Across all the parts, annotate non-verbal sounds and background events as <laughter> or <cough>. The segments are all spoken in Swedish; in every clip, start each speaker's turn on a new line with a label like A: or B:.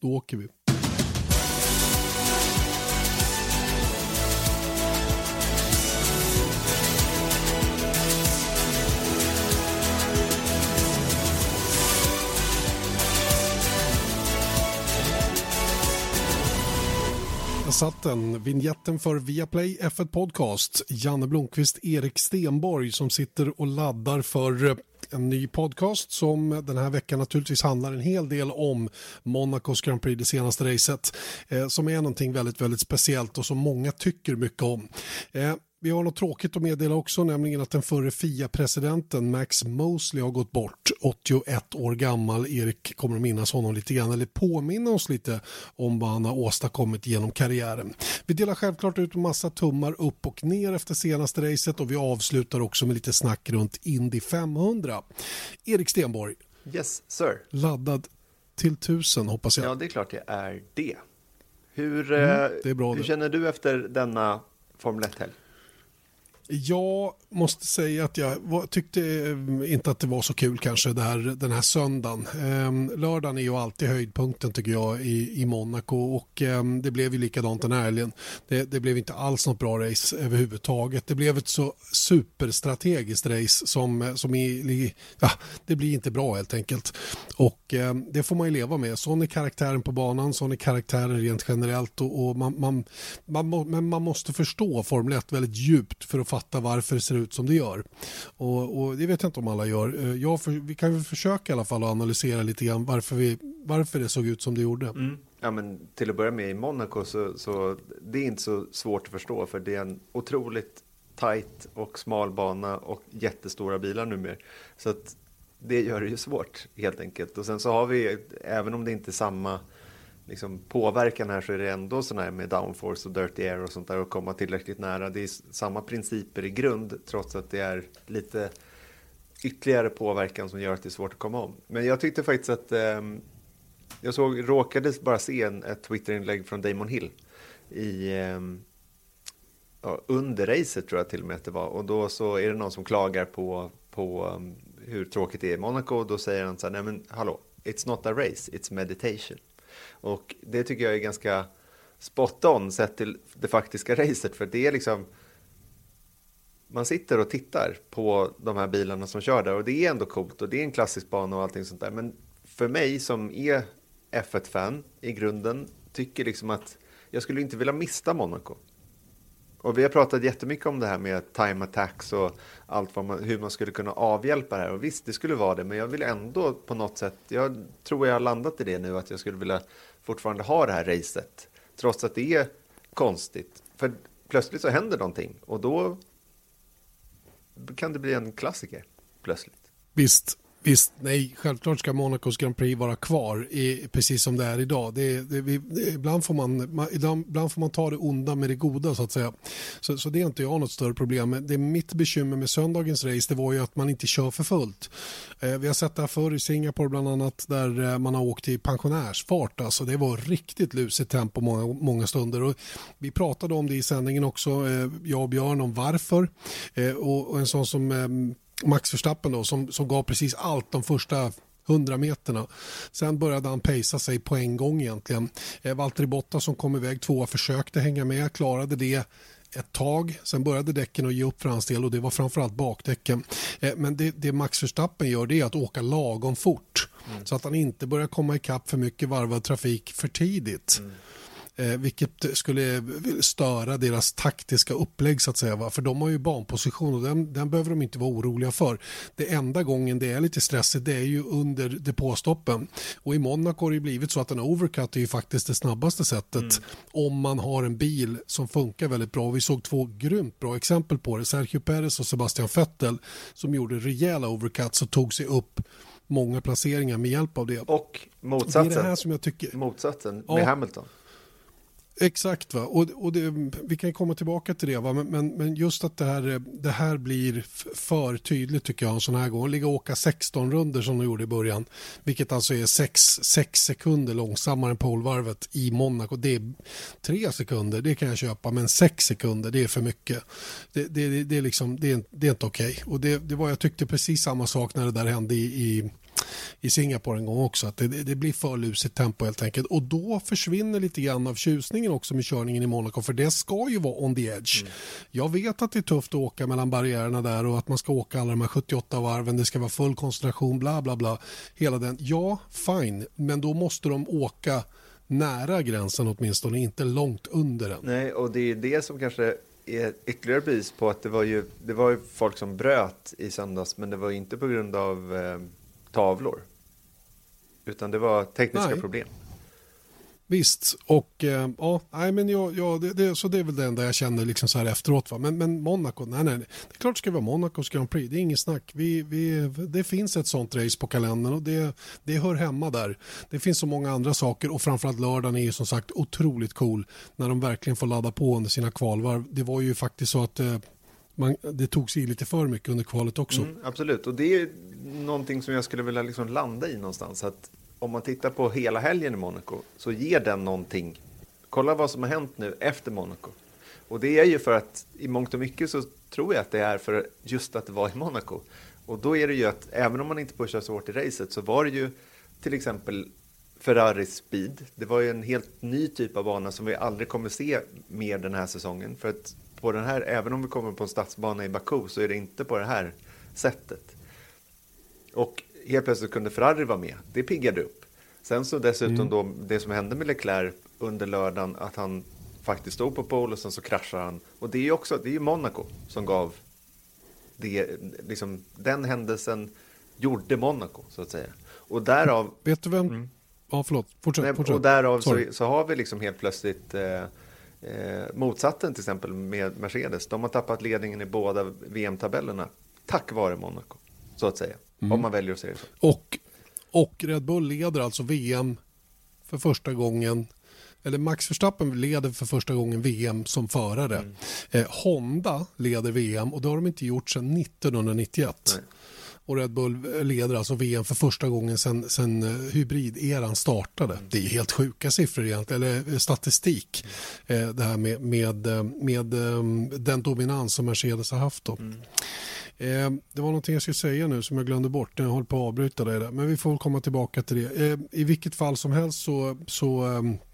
A: Då åker vi. Där satt den, vignetten för Viaplay F1 Podcast. Janne Blomqvist, Erik Stenborg som sitter och laddar för eh, en ny podcast som den här veckan naturligtvis handlar en hel del om Monacos Grand Prix, det senaste racet, eh, som är någonting väldigt, väldigt speciellt och som många tycker mycket om. Eh, vi har något tråkigt att meddela också, nämligen att den förre FIA-presidenten Max Mosley har gått bort, 81 år gammal. Erik kommer att minnas honom lite grann, eller påminna oss lite om vad han har åstadkommit genom karriären. Vi delar självklart ut en massa tummar upp och ner efter senaste racet och vi avslutar också med lite snack runt Indy 500. Erik Stenborg.
B: Yes, sir.
A: Laddad till tusen hoppas jag.
B: Ja, det är klart jag är det. Hur, mm, det bra, hur känner du efter denna Formel 1-helg?
A: Jag måste säga att jag tyckte eh, inte att det var så kul kanske det här, den här söndagen. Ehm, lördagen är ju alltid höjdpunkten tycker jag i, i Monaco och ehm, det blev ju likadant den här helgen. Det, det, blev inte alls något bra race överhuvudtaget. Det blev ett så superstrategiskt race som, som i, ja, det blir inte bra helt enkelt. Och ehm, det får man ju leva med. Sån är karaktären på banan, sån är karaktären rent generellt och, och man, man, man, man, man måste förstå Formel 1 väldigt djupt för att fatta fatta varför det ser ut som det gör. Och, och det vet jag inte om alla gör. Eh, jag för, vi kan väl försöka i alla fall att analysera lite grann varför, vi, varför det såg ut som det gjorde. Mm.
B: Ja, men till att börja med i Monaco så, så det är inte så svårt att förstå för det är en otroligt tajt och smal bana och jättestora bilar numera. Så att det gör det ju svårt helt enkelt. Och sen så har vi, även om det inte är samma liksom, påverkan här så är det ändå sådana här med downforce och dirty air och sånt där och komma tillräckligt nära. Det är samma principer i grund trots att det är lite ytterligare påverkan som gör att det är svårt att komma om. Men jag tyckte faktiskt att eh, jag såg, råkade bara se en, ett Twitterinlägg från Damon Hill i eh, ja, under racet tror jag till och med att det var och då så är det någon som klagar på, på um, hur tråkigt det är i Monaco och då säger han så här, nej men hallå, it's not a race, it's meditation. Och det tycker jag är ganska spot on sett till det faktiska <laughs> racet. För det är liksom... Man sitter och tittar på de här bilarna som kör där och det är ändå coolt och det är en klassisk bana och allting sånt där. Men för mig som är F1-fan i grunden tycker liksom att jag skulle inte vilja mista Monaco. Och vi har pratat jättemycket om det här med time attacks och allt vad man, hur man skulle kunna avhjälpa det här. Och visst, det skulle vara det, men jag vill ändå på något sätt, jag tror jag har landat i det nu, att jag skulle vilja fortfarande ha det här racet. Trots att det är konstigt. För plötsligt så händer någonting och då kan det bli en klassiker plötsligt.
A: Visst, Visst, nej, självklart ska Monacos Grand Prix vara kvar i, precis som det är idag. Det, det, vi, ibland, får man, man, ibland får man ta det onda med det goda så att säga. Så, så det är inte jag något större problem. Det är mitt bekymmer med söndagens race det var ju att man inte kör för fullt. Eh, vi har sett det här förr i Singapore bland annat där eh, man har åkt i pensionärsfart. Alltså, det var riktigt lusigt tempo många, många stunder. Och vi pratade om det i sändningen också, eh, jag och Björn, om varför. Eh, och, och en sån som eh, Max Verstappen då, som, som gav precis allt de första 100 meterna. Sen började han pacea sig på en gång egentligen. Eh, Valtteri Bottas som kom iväg tvåa försökte hänga med, klarade det ett tag. Sen började däcken att ge upp för hans del och det var framförallt bakdäcken. Eh, men det, det Max Verstappen gör det är att åka lagom fort mm. så att han inte börjar komma ikapp för mycket varvad trafik för tidigt. Mm eh, vilket skulle störa deras taktiska upplägg så att säga. Va? För de har ju banposition och den, den behöver de inte vara oroliga för. Det enda gången det är lite stressigt det är ju under depåstoppen. Och i Monaco har det blivit så att en overcut är ju faktiskt det snabbaste sättet mm. om man har en bil som funkar väldigt bra. Vi såg två grymt bra exempel på det. Sergio Perez och Sebastian Vettel som gjorde rejäla overcuts och tog sig upp många placeringar med hjälp av det.
B: Och motsatsen, det är det här som jag tycker, motsatsen med ja, Hamilton.
A: Exakt, va? och, och det, vi kan komma tillbaka till det. Va? Men, men, men, just att det här, det här blir för tydligt tycker jag en sån här gång. Ligga och åka 16 runder som de gjorde i början, vilket alltså är 6, sekunder långsammare än polvarvet i Monaco. Det är 3 sekunder, det kan jag köpa, men 6 sekunder, det är för mycket. Det, det, det är, liksom, det är, det är inte okej. Okay. Och det, det var, jag tyckte precis samma sak när det där hände i, i i Singapore en gång också. Att det, det blir för lusigt tempo helt enkelt. Och då försvinner lite grann av tjusningen också med körningen i Monaco. För det ska ju vara on the edge. Mm. Jag vet att det är tufft att åka mellan barriärerna där och att man ska åka alla de här 78 varven. Det ska vara full koncentration, bla bla bla. Hela den. Ja, fine. Men då måste de åka nära gränsen åtminstone, inte långt under den.
B: Nej, och det är det som kanske är ytterligare bevis på att det var ju, det var ju folk som bröt i söndags, men det var inte på grund av eh, tavlor. Utan det var tekniska Nej. problem.
A: Visst, och eh, ja, nej, men jag, ja, det, det, så det är väl det enda jag känner liksom så här efteråt. Va? Men, men Monaco, nej, nej, det är klart det ska vara Monacos Grand Prix, det är inget snack. Vi, vi, det finns ett sånt race på kalendern och det, det hör hemma där. Det finns så många andra saker och framförallt lördagen är ju som sagt otroligt cool när de verkligen får ladda på under sina kvalvarv. Det var ju faktiskt så att eh, man, det tog sig lite för mycket under kvalet också. Mm,
B: absolut, och det är någonting som jag skulle vilja liksom landa i någonstans. Att om man tittar på hela helgen i Monaco så ger den någonting. Kolla vad som har hänt nu efter Monaco. Och det är ju för att i mångt och mycket så tror jag att det är för just att det var i Monaco. Och då är det ju att även om man inte pushar så hårt i racet så var det ju till exempel Ferrari Speed. Det var ju en helt ny typ av bana som vi aldrig kommer se mer den här säsongen. För att på den här, även om vi kommer på en stadsbana i Baku så är det inte på det här sättet. Och helt plötsligt kunde Ferrari vara med. Det piggade upp. Sen så dessutom mm. då det som hände med Leclerc under lördagen att han faktiskt stod på pole och sen så kraschar han. Och det är ju också, det är ju Monaco som gav det, liksom den händelsen gjorde Monaco så att säga. Och därav...
A: Vet du vem? Mm. Ja, förlåt. Fortsätt. Nej, fortsätt.
B: Och därav så, så, har vi liksom helt plötsligt eh, eh, motsatsen till exempel med Mercedes. De har tappat ledningen i båda VM-tabellerna tack vare Monaco, så att säga. Mm. Om man väljer att se det så.
A: Och, och Red Bull leder alltså VM för första gången eller Max Verstappen leder för första gången VM som förare. Mm. Eh, Honda leder VM och det har de inte gjort sedan 1991. Nej. Och Red Bull leder alltså VM för första gången sedan, sedan eh, hybrideran startade. Det är helt sjuka siffror egentligen, eller eh, statistik. Mm. Eh, det här med, med, med, den dominans som Mercedes har haft. Då. Mm. Det var någonting jag skulle säga nu som jag glömde bort när jag håller på att avbryta det där. Men vi får komma tillbaka till det. I vilket fall som helst så, så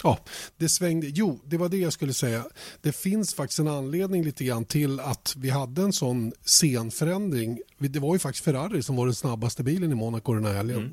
A: ja, det svängde. Jo, det var det jag skulle säga. Det finns faktiskt en anledning lite grann till att vi hade en sån scenförändring. Det var ju faktiskt Ferrari som var den snabbaste bilen i Monaco den här helgen. Mm.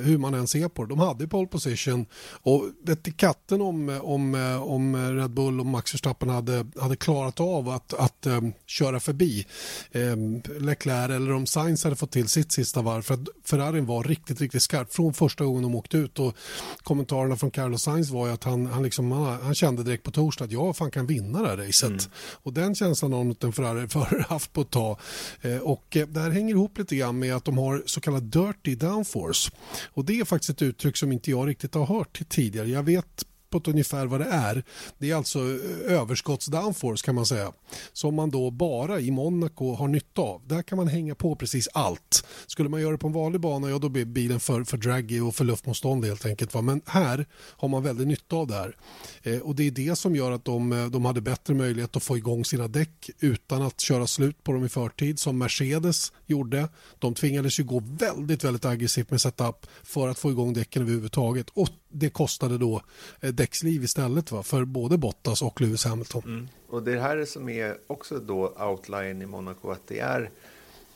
A: Eh, hur man än ser på det. De hade pole position och vet katten om, om, om Red Bull och Max Verstappen hade, hade klarat av att, att um, köra förbi um, Leclerc eller om Sainz hade fått till sitt sista varv. För att Ferrarin var riktigt, riktigt skarp från första gången de åkte ut. Och kommentarerna från Carlos Sainz var ju att han, han, liksom, han, han kände direkt på torsdag att jag fan kan vinna det här racet. Mm. Och den känslan har inte en Ferrari-förare <laughs> haft på ett tag. Eh, och eh, det här hänger ihop lite grann med att de har så kallad dirty downforce. Och det är faktiskt ett uttryck som inte jag riktigt har hört tidigare. Jag vet på ett ungefär vad det är. Det är alltså eh, överskottsdownforce kan man säga. Som man då bara i Monaco har nytta av. Där kan man hänga på precis allt. Skulle man göra det på en vanlig bana, ja då blir bilen för, för draggy och för luftmotstånd helt enkelt. Va? Men här har man väldigt nytta av det här. Eh, och det är det som gör att de, eh, de hade bättre möjlighet att få igång sina däck utan att köra slut på dem i förtid som Mercedes gjorde. De tvingades ju gå väldigt, väldigt aggressivt med setup för att få igång däcken överhuvudtaget. Och det kostade då eh, däcksliv istället va? för både Bottas och Lewis Hamilton. Mm.
B: Och det här som är också då outline i Monaco, att det är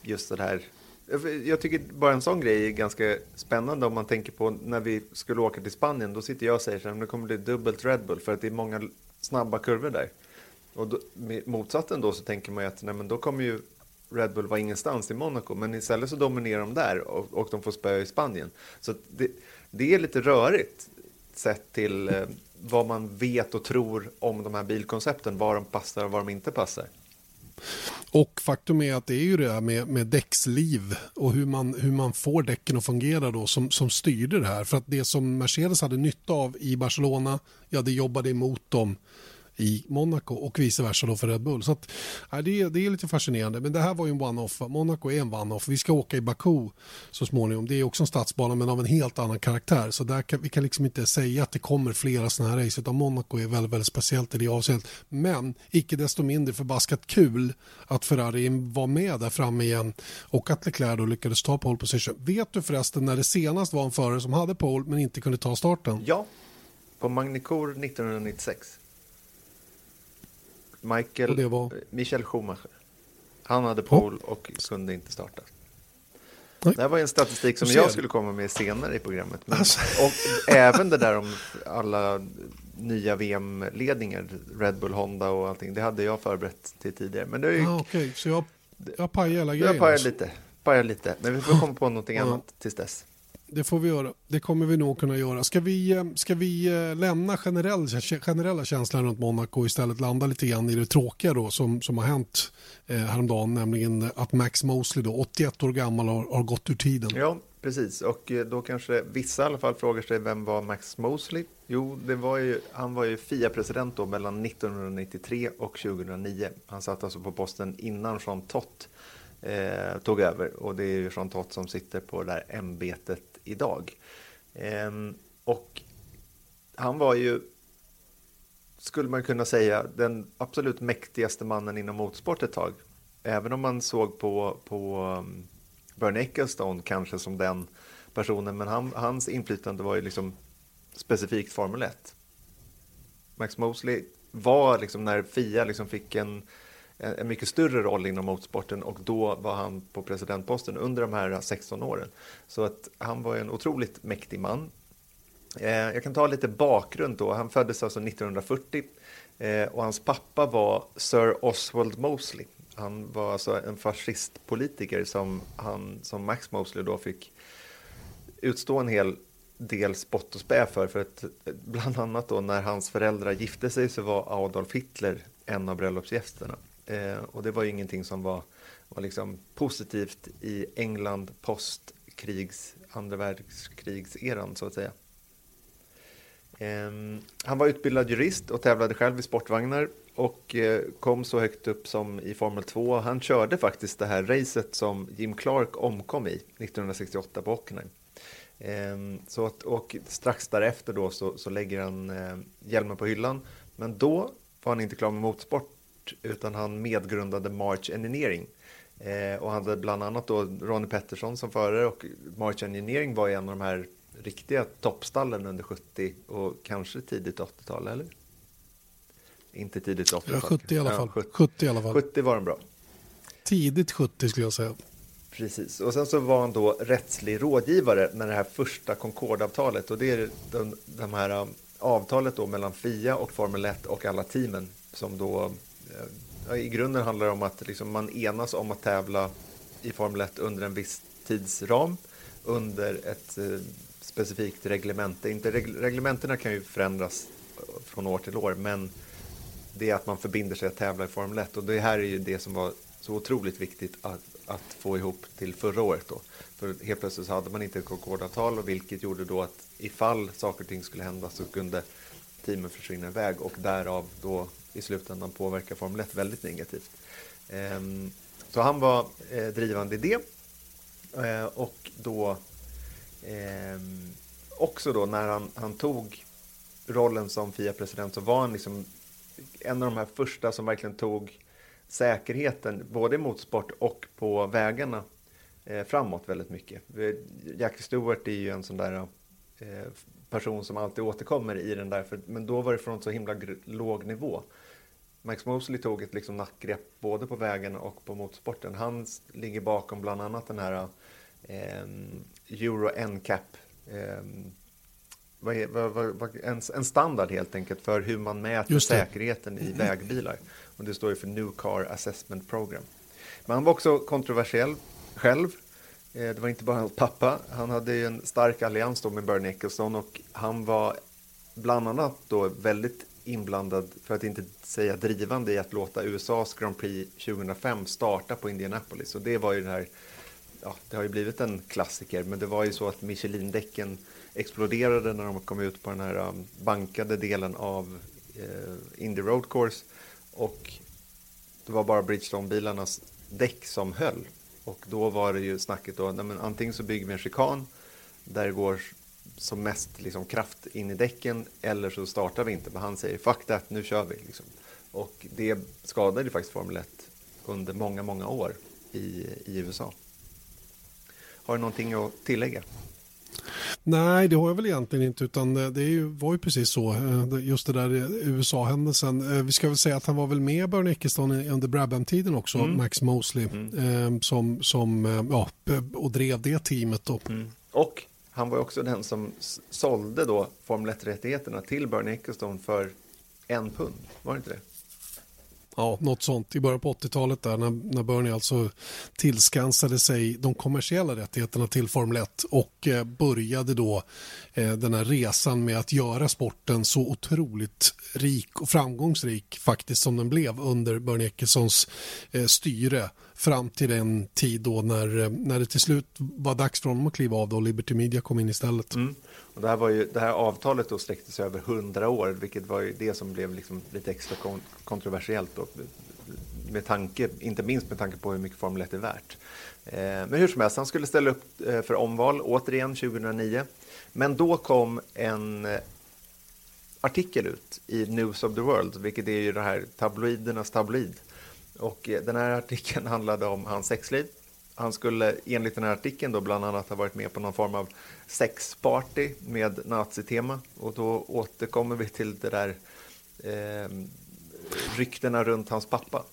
B: just det här. Jag tycker bara en sån grej är ganska spännande om man tänker på när vi skulle åka till Spanien. Då sitter jag och säger att det kommer bli dubbelt Red Bull för att det är många snabba kurvor där. Och då, motsatsen då så tänker man ju att nej, men då kommer ju Red Bull vara ingenstans i Monaco. Men istället så dominerar de där och, och de får spö i Spanien. Så det, det är lite rörigt sett till eh, vad man vet och tror om de här bilkoncepten, var de passar och var de inte passar.
A: Och faktum är att det är ju det här med, med däcksliv och hur man, hur man får däcken att fungera då som, som styrde det här. För att det som Mercedes hade nytta av i Barcelona, ja det jobbade emot dem i Monaco och vice versa då för Red Bull. Så att, ja, det, är, det är lite fascinerande. Men det här var ju en one-off. Monaco är en one-off. Vi ska åka i Baku så småningom. Det är också en stadsbana men av en helt annan karaktär. Så där kan, vi kan liksom inte säga att det kommer flera sådana här race utan Monaco är väldigt, väldigt speciellt i det avseendet. Men icke desto mindre förbaskat kul att Ferrari var med där framme igen och att Leclerc då lyckades ta pole position. Vet du förresten när det senast var en förare som hade pole men inte kunde ta starten?
B: Ja, på Magnicour 1996. Michael, var... Michael Schumacher. Han hade pole oh. och kunde inte starta. Nej. Det här var en statistik som jag skulle komma med senare i programmet. Men, alltså. <laughs> Och även det där om alla nya VM-ledningar, Red Bull, Honda och allting. Det hade jag förberett till tidigare. Men det är ju...
A: ah, Okej, okay. så jag, jag pajar hela grejen.
B: Jag pajar alltså. lite, pajar lite. Men vi får komma på någonting ja. annat tills dess
A: det får vi göra. Det kommer vi nog kunna göra. Ska vi, eh, ska vi eh, lämna generell, generella känslan runt Monaco och istället landa lite grann i det tråkiga då som, som har hänt eh, häromdagen, nämligen att Max Mosley då, 81 år gammal, har, har gått ur tiden.
B: Ja, precis. Och eh, då kanske vissa i alla fall frågar sig vem var Max Mosley? Jo, det var ju, han var ju FIA-president då mellan 1993 och 2009. Han satt alltså på posten innan Jean Tott eh, tog över och det är ju Jean Tott som sitter på det där ämbetet idag. Ehm, och han var ju, skulle man kunna säga, den absolut mäktigaste mannen inom motorsport ett tag. Även om man såg på, på ehm, Bernie Ecclestone kanske som den personen, men han, hans inflytande var ju liksom specifikt Formel 1. Max Mosley var liksom när Fia liksom fick en en mycket större roll inom motorsporten och då var han på presidentposten under de här 16 åren. Så att han var en otroligt mäktig man. Eh, jag kan ta lite bakgrund då. Han föddes alltså 1940 eh, och hans pappa var Sir Oswald Mosley. Han var alltså en fascistpolitiker som, han, som Max Mosley då fick utstå en hel del spott och spä för. För att bland annat då när hans föräldrar gifte sig så var Adolf Hitler en av bröllopsgästerna. Eh, och det var ju ingenting som var, var liksom positivt i England postkrigs, andra världskrigseran så att säga. Eh, han var utbildad jurist och tävlade själv i sportvagnar och eh, kom så högt upp som i Formel 2. Han körde faktiskt det här racet som Jim Clark omkom i 1968 på Hockenheim. Eh, så att, och strax därefter då så, så lägger han eh, hjälmen på hyllan. Men då var han inte klar med motorsport utan han medgrundade March Engineering. Eh, och hade bland annat då Ronnie Pettersson som förare och March Engineering var en av de här riktiga toppstallen under 70 och kanske tidigt 80-tal, eller? Inte tidigt 80-tal.
A: Ja, 70 i alla fall. Ja, 70. 70 i alla fall.
B: 70 var den bra.
A: Tidigt 70 skulle jag säga.
B: Precis, och sen så var han då rättslig rådgivare när det här första Concordavtalet och det är de, de här um, avtalet då mellan FIA och Formel 1 och alla teamen som då i grunden handlar det om att liksom man enas om att tävla i Formel 1 under en viss tidsram under ett eh, specifikt reglemente. Inte reg reglementena kan ju förändras från år till år, men det är att man förbinder sig att tävla i Formel 1 och det här är ju det som var så otroligt viktigt att, att få ihop till förra året då. För helt plötsligt så hade man inte ett Concordavtal och vilket gjorde då att ifall saker och ting skulle hända så kunde teamen försvinna iväg och därav då i slutändan påverkar Formel 1 väldigt negativt. Ehm, så han var eh, drivande i det. Eh, och då ehm, också då när han, han tog rollen som FIA-president så var han liksom en av de här första som verkligen tog säkerheten både i motorsport och på vägarna eh, framåt väldigt mycket. Jackie Stewart är ju en sån där person som alltid återkommer i den där, för, men då var det från så himla låg nivå. Max Mosley tog ett liksom nackgrepp både på vägen och på motorsporten. Han ligger bakom bland annat den här eh, Euro NCAP. Eh, vad vad, vad, en, en, standard helt enkelt för hur man mäter säkerheten i vägbilar. Och det står ju för New Car Assessment Program. Men han var också kontroversiell själv. Eh, det var inte bara hans pappa. Han hade ju en stark allians då med Bernie Ecclestone och han var bland annat då väldigt inblandad, för att inte säga drivande i att låta USAs Grand Prix 2005 starta på Indianapolis. Och det var ju det här, ja, det har ju blivit en klassiker, men det var ju så att Michelin-däcken exploderade när de kom ut på den här um, bankade delen av eh, Indy Road Course och det var bara Bridgestone-bilarnas däck som höll. Och då var det ju snacket då, nej, men antingen så bygger vi en chikan där det går som mest liksom, kraft in i däcken eller så startar vi inte. Men han säger fuck that, nu kör vi. Liksom. Och det skadade faktiskt Formel 1 under många, många år i, i USA. Har du någonting att tillägga?
A: Nej, det har jag väl egentligen inte utan det ju, var ju precis så. Eh, just det där USA-händelsen. Eh, vi ska väl säga att han var väl med Bernie Ecclestone under Brabham-tiden också, mm. Max Mosley, mm. Eh, som, som ja, och drev det teamet då. Mm.
B: Och han var också den som sålde då Formel 1-rättigheterna till Bernie Ecclestone för en pund, var det inte det?
A: Ja, något sånt i början på 80-talet där när, när Bernie alltså tillskansade sig de kommersiella rättigheterna till Formel 1 och eh, började då eh, den här resan med att göra sporten så otroligt rik och framgångsrik faktiskt som den blev under Bernie Ecclestons eh, styre fram till den tid då när, eh, när det till slut var dags för honom att kliva av och Liberty Media kom in istället. Mm.
B: Och det, här var ju, det här avtalet då sträckte sig över hundra år, vilket var ju det som blev liksom lite extra kon kontroversiellt då, med tanke, inte minst med tanke på hur mycket Formel 1 är värt. Eh, men hur som helst, han skulle ställa upp eh, för omval återigen 2009. Men då kom en eh, artikel ut i News of the World, vilket är ju det här tabloidernas tabloid. Och eh, den här artikeln <laughs> handlade om hans sexliv han skulle enligt den här artikeln då bland annat ha varit med på någon form av sexparty med nazitema och då återkommer vi till det där eh, ryktena runt hans pappa.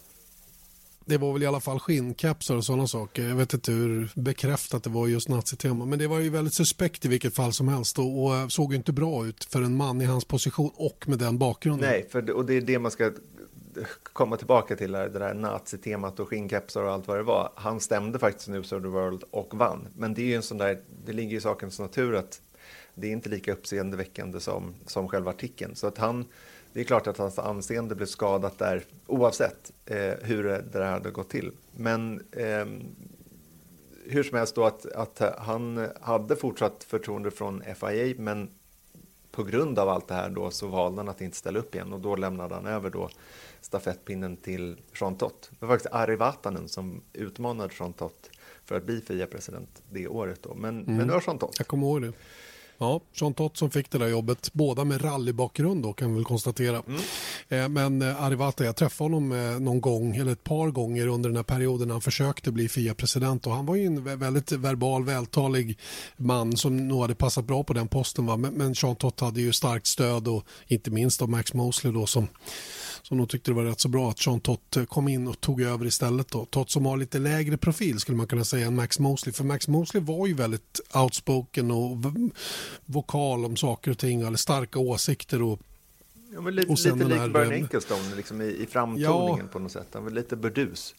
A: Det var väl i alla fall skinnkapsar och sådana saker. Jag vet inte hur bekräftat det var just nazitema. Men det var ju väldigt suspekt i vilket fall som helst och, och såg inte bra ut för en man i hans position och med den bakgrunden.
B: Nej, för, och det är det man ska komma tillbaka till det där nazitemat och skinnkepsar och allt vad det var. Han stämde faktiskt News of the World och vann. Men det är ju en sån där, det ligger i sakens natur att det är inte lika uppseendeväckande som, som själva artikeln. Så att han, det är klart att hans anseende blev skadat där oavsett eh, hur det där hade gått till. Men eh, hur som helst då att, att han hade fortsatt förtroende från FIA men på grund av allt det här då så valde han att inte ställa upp igen och då lämnade han över då stafettpinnen till Jean Tott. Det var faktiskt Ari Vatanen som utmanade Jean Tott för att bli fria president det året då. Men, mm. men nu har Jean Tott.
A: Jag kommer ihåg det. Ja, Jean Tott som fick det där jobbet, båda med rallybakgrund då kan vi väl konstatera. Mm. Eh, men eh, Arivata, jag träffade honom eh, någon gång, eller ett par gånger under den här perioden när han försökte bli FIA-president och han var ju en väldigt verbal, vältalig man som nog hade passat bra på den posten. Va? Men, men Jean Tott hade ju starkt stöd och inte minst av Max Mosley då som som nog tyckte det var rätt så bra att Sean Tott eh, kom in och tog över istället. Då. Tott som har lite lägre profil skulle man kunna säga än Max Mosley. För Max Mosley var ju väldigt outspoken och vokal om saker och ting, eller starka åsikter och
B: Ja, men lite, lite lik Bernie Ecclestone liksom i, i framtoningen ja, på något sätt. Han var lite burdus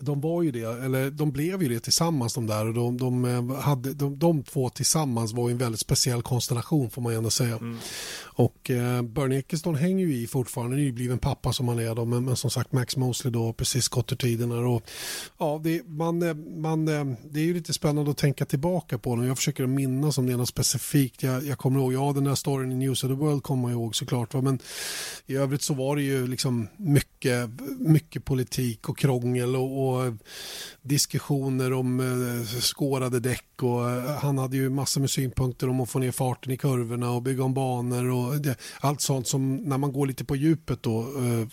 A: de var ju det, eller de blev ju det tillsammans de där och de, de, eh, hade, de, de två tillsammans var ju en väldigt speciell konstellation får man ändå säga. Mm. Och eh, Bernie Ecclestone hänger ju i fortfarande, nybliven pappa som han är då, men, men som sagt Max Mosley då precis gått ur tiderna och ja, det, man, eh, man, eh, det är ju lite spännande att tänka tillbaka på och jag försöker minnas om det är något specifikt. Jag, jag kommer ihåg, ja den där storyn i News of the World kommer man ihåg såklart, va? men i övrigt så var det ju liksom mycket, mycket politik och krångel och, och diskussioner om eh, skårade däck och eh, han hade ju massor med synpunkter om att få ner farten i kurvorna och bygga om banor och det, allt sånt som när man går lite på djupet då eh,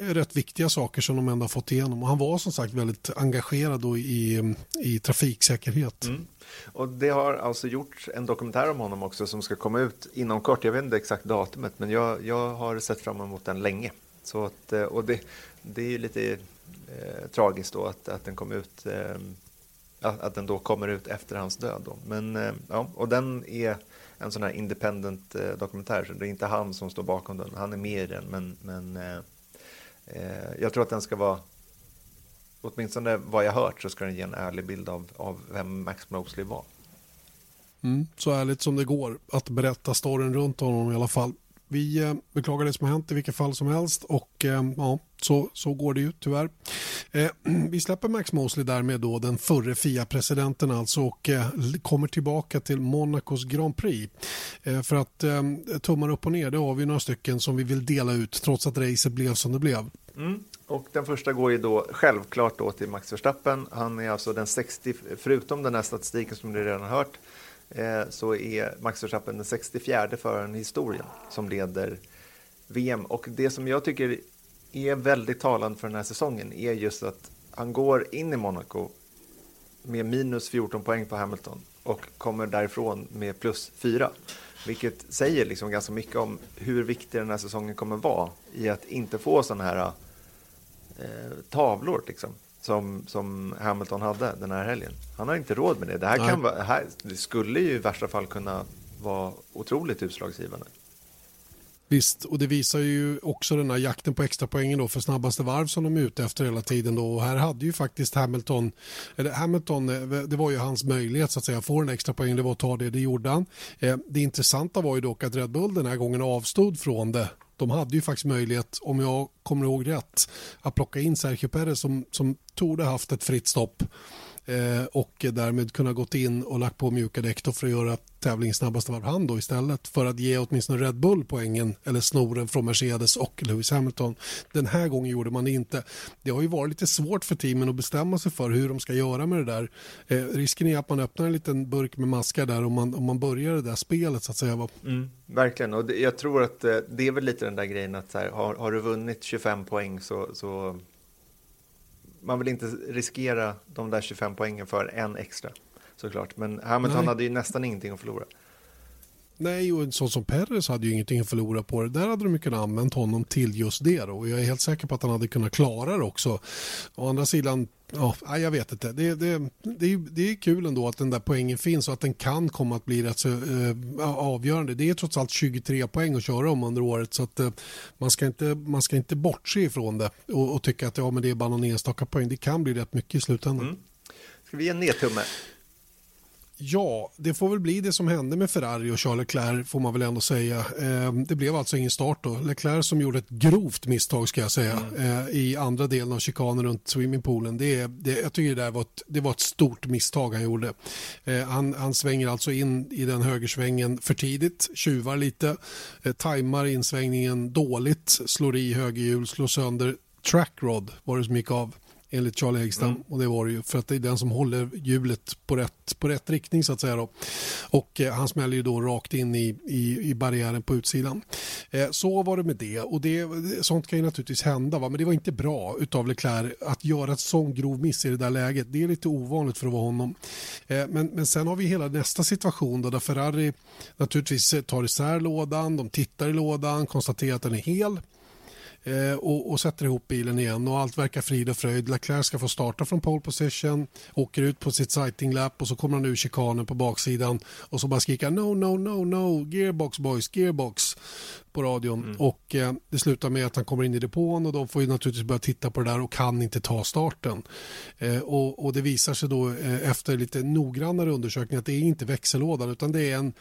A: är rätt viktiga saker som de ändå har fått igenom. Och han var som sagt väldigt engagerad då i, i trafiksäkerhet. Mm.
B: Och det har alltså gjorts en dokumentär om honom också som ska komma ut inom kort. Jag vet inte exakt datumet, men jag, jag har sett fram emot den länge. Så att, och det, det är ju lite eh, tragiskt då att, att den kom ut eh, att den då kommer ut efter hans död. Då. Men, eh, ja, och den är en sån här independent eh, dokumentär, så det är inte han som står bakom den. Han är med i den, men, men eh, eh jag tror att den ska vara åtminstone vad jag hört så ska den ge en ärlig bild av, av vem Max Mosley var.
A: Mm, så ärligt som det går att berätta storyn runt honom i alla fall. Vi eh, beklagar det som har hänt i vilket fall som helst och eh, ja, så, så går det ju tyvärr. Eh, <clears throat> vi släpper Max Mosley därmed då den förre FIA-presidenten alltså och eh, kommer tillbaka till Monacos Grand Prix. Eh, för att eh, tummar upp och ner, det har vi några stycken som vi vill dela ut trots att racet blev som det blev.
B: Mm. Och den första går ju då självklart då till Max Verstappen. Han är alltså den 60, förutom den här statistiken som ni redan har hört, Eh, så är Max Verstappen den 64 föraren i historien som leder VM. Och det som jag tycker är väldigt talande för den här säsongen är just att han går in i Monaco med minus 14 poäng på Hamilton och kommer därifrån med plus 4. Vilket säger liksom ganska mycket om hur viktig den här säsongen kommer vara i att inte få sådana här eh, tavlor liksom, som, som Hamilton hade den här helgen. Han har inte råd med det. Det här, kan vara, här, det skulle ju i värsta fall kunna vara otroligt utslagsgivande.
A: Visst, och det visar ju också den här jakten på extra poängen då för snabbaste varv som de är ute efter hela tiden. Då. Och här hade ju faktiskt Hamilton, eller Hamilton, eh, det var ju hans möjlighet så att säga, få en extra poäng, det var att ta det, det gjorde han. Eh, det intressanta var ju dock att Red Bull den här gången avstod från det de hade ju faktiskt möjlighet, om jag kommer ihåg rätt, att plocka in Sergio Perez som, som tog haft ett fritt stopp eh, och därmed kunna gått in och lagt på mjuka däck för att göra tävlingens snabbaste varv han då istället för att ge åtminstone Red Bull poängen eller snoren från Mercedes och Lewis Hamilton. Den här gången gjorde man det inte. Det har ju varit lite svårt för teamen att bestämma sig för hur de ska göra med det där. Eh, risken är att man öppnar en liten burk med maskar där om man, om man börjar det där spelet så att säga.
B: Mm, verkligen, och det, jag tror att eh, det är väl lite den där grejen att här, har, har du vunnit 25 poäng så, så man vill inte riskera de där 25 poängen för en extra såklart. Men Hamilton Nej. hade ju nästan ingenting att förlora.
A: Nej, och en sån som Perez hade ju ingenting att förlora på det. Där hade de kunnat använt honom till just det då. Och jag är helt säker på att han hade kunnat klara det också. Å andra sidan, ja, jag vet inte. Det, det, det, är, det är kul ändå att den där poängen finns och att den kan komma att bli rätt så eh, avgörande. Det är trots allt 23 poäng att köra om under året så att eh, man, ska inte, man ska inte bortse ifrån det och, och tycka att ja, men det är bara någon enstaka poäng. Det kan bli rätt mycket i slutändan. Mm.
B: Ska vi ge en nedtumme?
A: Ja, det får väl bli det som hände med Ferrari och Charles Leclerc får man väl ändå säga. Ehm, det blev alltså ingen start då. Leclerc som gjorde ett grovt misstag ska jag säga mm. Eh, i andra delen av chikanen runt swimmingpoolen. Det, det, jag tycker det, var ett, det var ett stort misstag han gjorde. Eh, han, han svänger alltså in i den högersvängen för tidigt, tjuvar lite, eh, tajmar insvängningen dåligt, slår i högerhjul, slår sönder trackrod var det som gick av enligt Charlie Häggstam. Mm. Och det var det ju för att det är den som håller hjulet på rätt, på rätt riktning så att säga. Då. Och eh, han smäller ju då rakt in i, i, i barriären på utsidan. Eh, så var det med det och det, sånt kan ju naturligtvis hända va? men det var inte bra utav Leclerc att göra ett sån grov miss i det där läget. Det är lite ovanligt för att vara honom. Eh, men, men sen har vi hela nästa situation då där Ferrari naturligtvis tar isär lådan, de tittar i lådan, konstaterar att den är hel och, och, sätter ihop bilen igen och allt verkar frid och fröjd. Leclerc ska få starta från pole position, åker ut på sitt sighting lap och så kommer han ur chikanen på baksidan och så bara skriker no, no, no, no, gearbox boys, gearbox på radion mm. och eh, det slutar med att han kommer in i depån och de får ju naturligtvis börja titta på det där och kan inte ta starten. Eh, och, och, det visar sig då eh, efter lite noggrannare undersökning att det är inte växellådan utan det är en,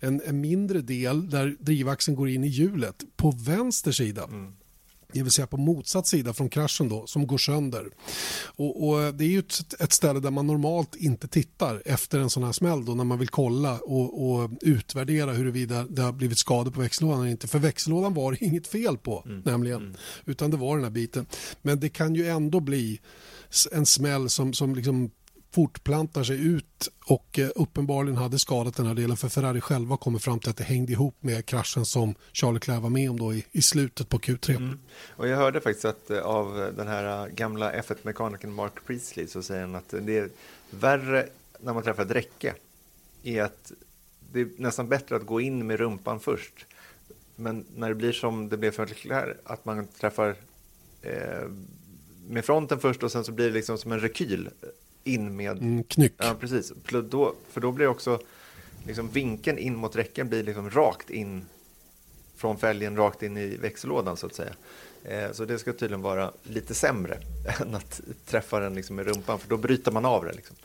A: en, en mindre del där drivaxeln går in i hjulet på vänster sida. Mm det vill säga på motsatt sida från kraschen då, som går sönder. Och, och det är ju ett, ett, ställe där man normalt inte tittar efter en sån här smäll då, när man vill kolla och, och utvärdera huruvida det har blivit skador på växellådan eller inte. För växellådan var det inget fel på mm. nämligen, mm. utan det var den här biten. Men det kan ju ändå bli en smäll som, som liksom fortplantar sig ut och eh, uppenbarligen hade skadat den här delen för Ferrari själva kommer fram till att det hängde ihop med kraschen som Charlie Leclerc var med om då i, i slutet på Q3. Mm.
B: Och jag hörde faktiskt att eh, av den här eh, gamla F1-mekanikern Mark Priestley så säger han att det är värre när man träffar ett räcke är att det är nästan bättre att gå in med rumpan först. Men när det blir som det blev för Leclerc, att man träffar eh, med fronten först och sen så blir det liksom som en rekyl in med...
A: Mm, knyck.
B: Ja, precis. Då, för då blir också liksom, vinkeln in mot räcken blir liksom rakt in från fälgen rakt in i växellådan så att säga. Eh, så det ska tydligen vara lite sämre <laughs> än att träffa den liksom med rumpan för då bryter man av det. Liksom.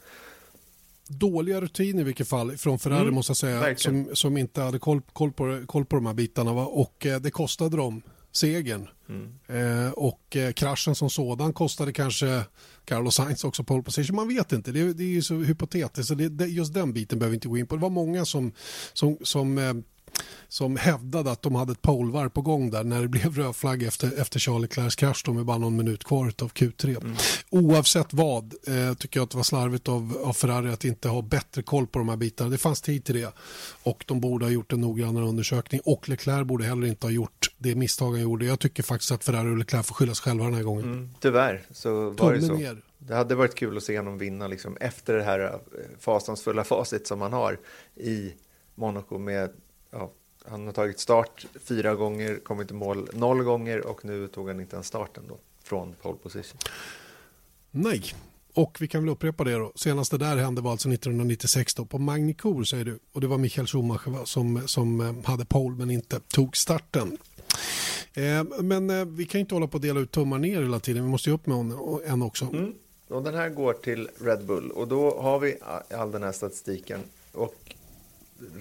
A: dåliga rutin i vilket fall från Ferrari
B: Mm,
A: måste jag säga.
B: verkligen.
A: Som, som inte hade koll, koll, på, koll på de här bitarna. Va? Och eh, det kostade dem segern.
B: Mm.
A: Eh, och eh, kraschen som sådan kostade kanske Carlos Sainz också pole position. Man vet inte, det, det är ju så hypotetiskt. Så det, det, just den biten behöver vi inte gå in på. Det var många som, som, som eh, som hävdade att de hade ett polvar på gång där när det blev röd flagg efter, efter Charlie Leclercs krasch då med bara någon minut kvar av Q3.
B: Mm.
A: Oavsett vad eh, tycker jag att det var slarvigt av, av Ferrari att inte ha bättre koll på de här bitarna. Det fanns tid till det och de borde ha gjort en noggrannare undersökning och Leclerc borde heller inte ha gjort det misstag han gjorde. Jag tycker faktiskt att Ferrari och Leclerc får skylla sig själva den här gången.
B: Mm. Tyvärr så var det
A: Tummen
B: så.
A: ner.
B: Det hade varit kul att se honom vinna liksom, efter det här eh, fasansfulla facit som han har i Monaco med ja, han har tagit start fyra gånger, kommit i mål noll gånger och nu tog han inte ens starten då från pole position.
A: Nej. Och vi kan väl upprepa det då. Senast det där hände var alltså 1996 då på Magny-Cours säger du. Och det var Michael Schumacher som, som eh, hade pole men inte tog starten. Eh, men eh, vi kan inte hålla på att dela ut tummar ner hela tiden. Vi måste ju upp med en också.
B: Mm. Och den här går till Red Bull och då har vi all den här statistiken och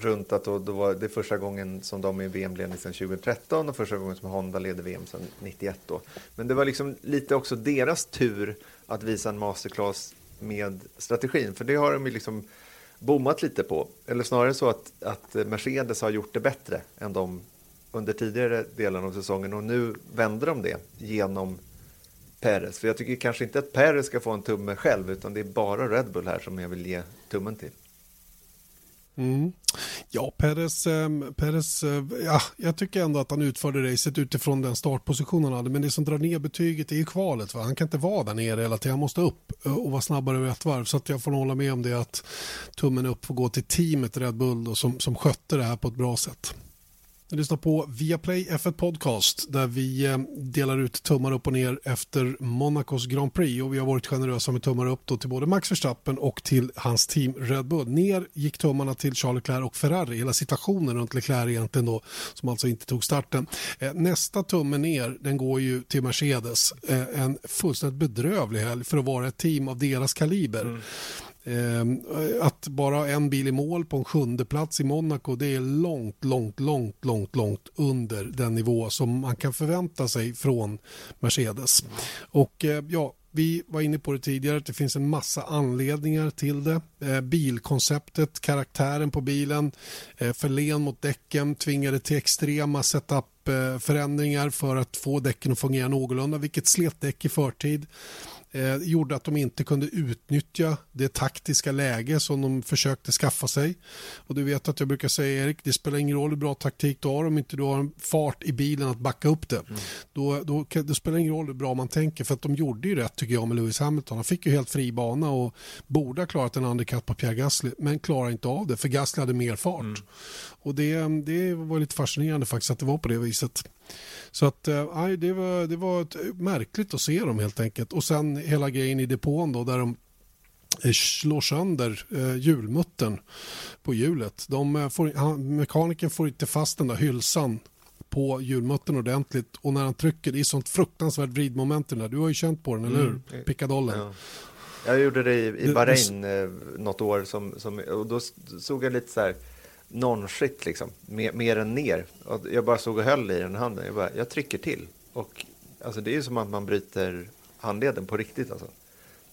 B: runt att då, då var det första gången som de är i VM-ledning sedan 2013 och första gången som Honda leder VM sedan 91 då. Men det var liksom lite också deras tur att visa en masterclass med strategin, för det har de ju liksom bommat lite på. Eller snarare så att, att Mercedes har gjort det bättre än de under tidigare delen av säsongen och nu vänder de det genom Perez. För jag tycker kanske inte att Perez ska få en tumme själv utan det är bara Red Bull här som jag vill ge tummen till.
A: Mm. Ja, Perez, eh, Perez eh, ja, jag tycker ändå att han utförde racet utifrån den startposition han hade. Men det som drar ner betyget är ju kvalet. Va? Han kan inte vara där nere hela tiden. Han måste upp eh, och vara snabbare över ett varv. Så att jag får hålla med om det att tummen upp får gå till teamet Red Bull då, som, som skötte det här på ett bra sätt. Du lyssnar på Viaplay F1 Podcast där vi eh, delar ut tummar upp och ner efter Monacos Grand Prix och vi har varit generösa med tummar upp då till både Max Verstappen och till hans team Red Bull. Ner gick tummarna till Charles Leclerc och Ferrari, hela situationen runt Leclerc egentligen då som alltså inte tog starten. Eh, nästa tumme ner den går ju till Mercedes, eh, en fullständigt bedrövlig helg för att vara ett team av deras kaliber. Mm. Ehm, att bara ha en bil i mål på en sjunde plats i Monaco det är långt, långt, långt, långt, långt under den nivå som man kan förvänta sig från Mercedes. Och eh, ja, vi var inne på det tidigare att det finns en massa anledningar till det. Eh, bilkonceptet, karaktären på bilen, eh, för len mot däcken, tvingade till extrema setup-förändringar eh, för att få däcken att fungera någorlunda, vilket slet däck i förtid eh, gjorde att de inte kunde utnyttja det taktiska läge som de försökte skaffa sig. Och du vet att jag brukar säga Erik, det spelar ingen roll hur bra taktik du har om inte du har en fart i bilen att backa upp det. Mm. Då, då det spelar ingen roll hur bra man tänker för att de gjorde ju rätt tycker jag med Lewis Hamilton. Han fick ju helt fri bana och borde ha klarat en undercut på Pierre Gasly men klarar inte av det för Gasly hade mer fart. Mm. Och det, det var lite fascinerande faktiskt att det var på det viset. Så att, äh, det, var, det var ett, märkligt att se dem helt enkelt. Och sen hela grejen i depån då där de slår sönder eh, hjulmuttern på hjulet. De får, han, mekaniken får inte fast den där hylsan på hjulmuttern ordentligt och när han trycker det är sånt fruktansvärt vridmoment där. Du har ju känt på den, eller hur? Mm. Pickadollen. Ja.
B: Jag gjorde det i, i Bahrain det... något år som, som, och då såg jag lite så här non-shit liksom, mer, mer än ner. Och jag bara såg och höll i den handen. Jag, bara, jag trycker till. Och alltså, det är ju som att man bryter handleden på riktigt. Alltså.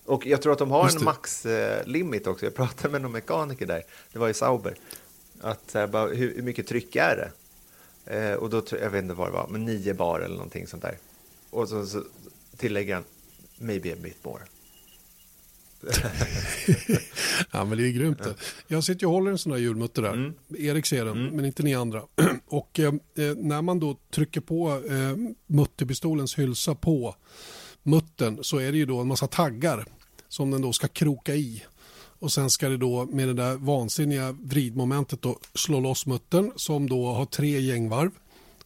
B: Och jag tror att de har en max-limit också. Jag pratade med någon mekaniker där, det var i Sauber. Att här, bara, hur, hur, mycket tryck är det? Eh, och då, jag vet inte vad det var, men nio bar eller någonting sånt där. Och så, så tillägger han, maybe a bit more. <laughs>
A: ja, men det är grymt. Ja. Jag sitter och håller en sån här hjulmutter där. Mm. Erik ser den, mm. men inte ni andra. <clears throat> och eh, när man då trycker på eh, mutterpistolens hylsa på muttern så är det ju då en massa taggar som den då ska kroka i. Och sen ska det då med det där vansinniga vridmomentet då slå loss muttern som då har tre gängvarv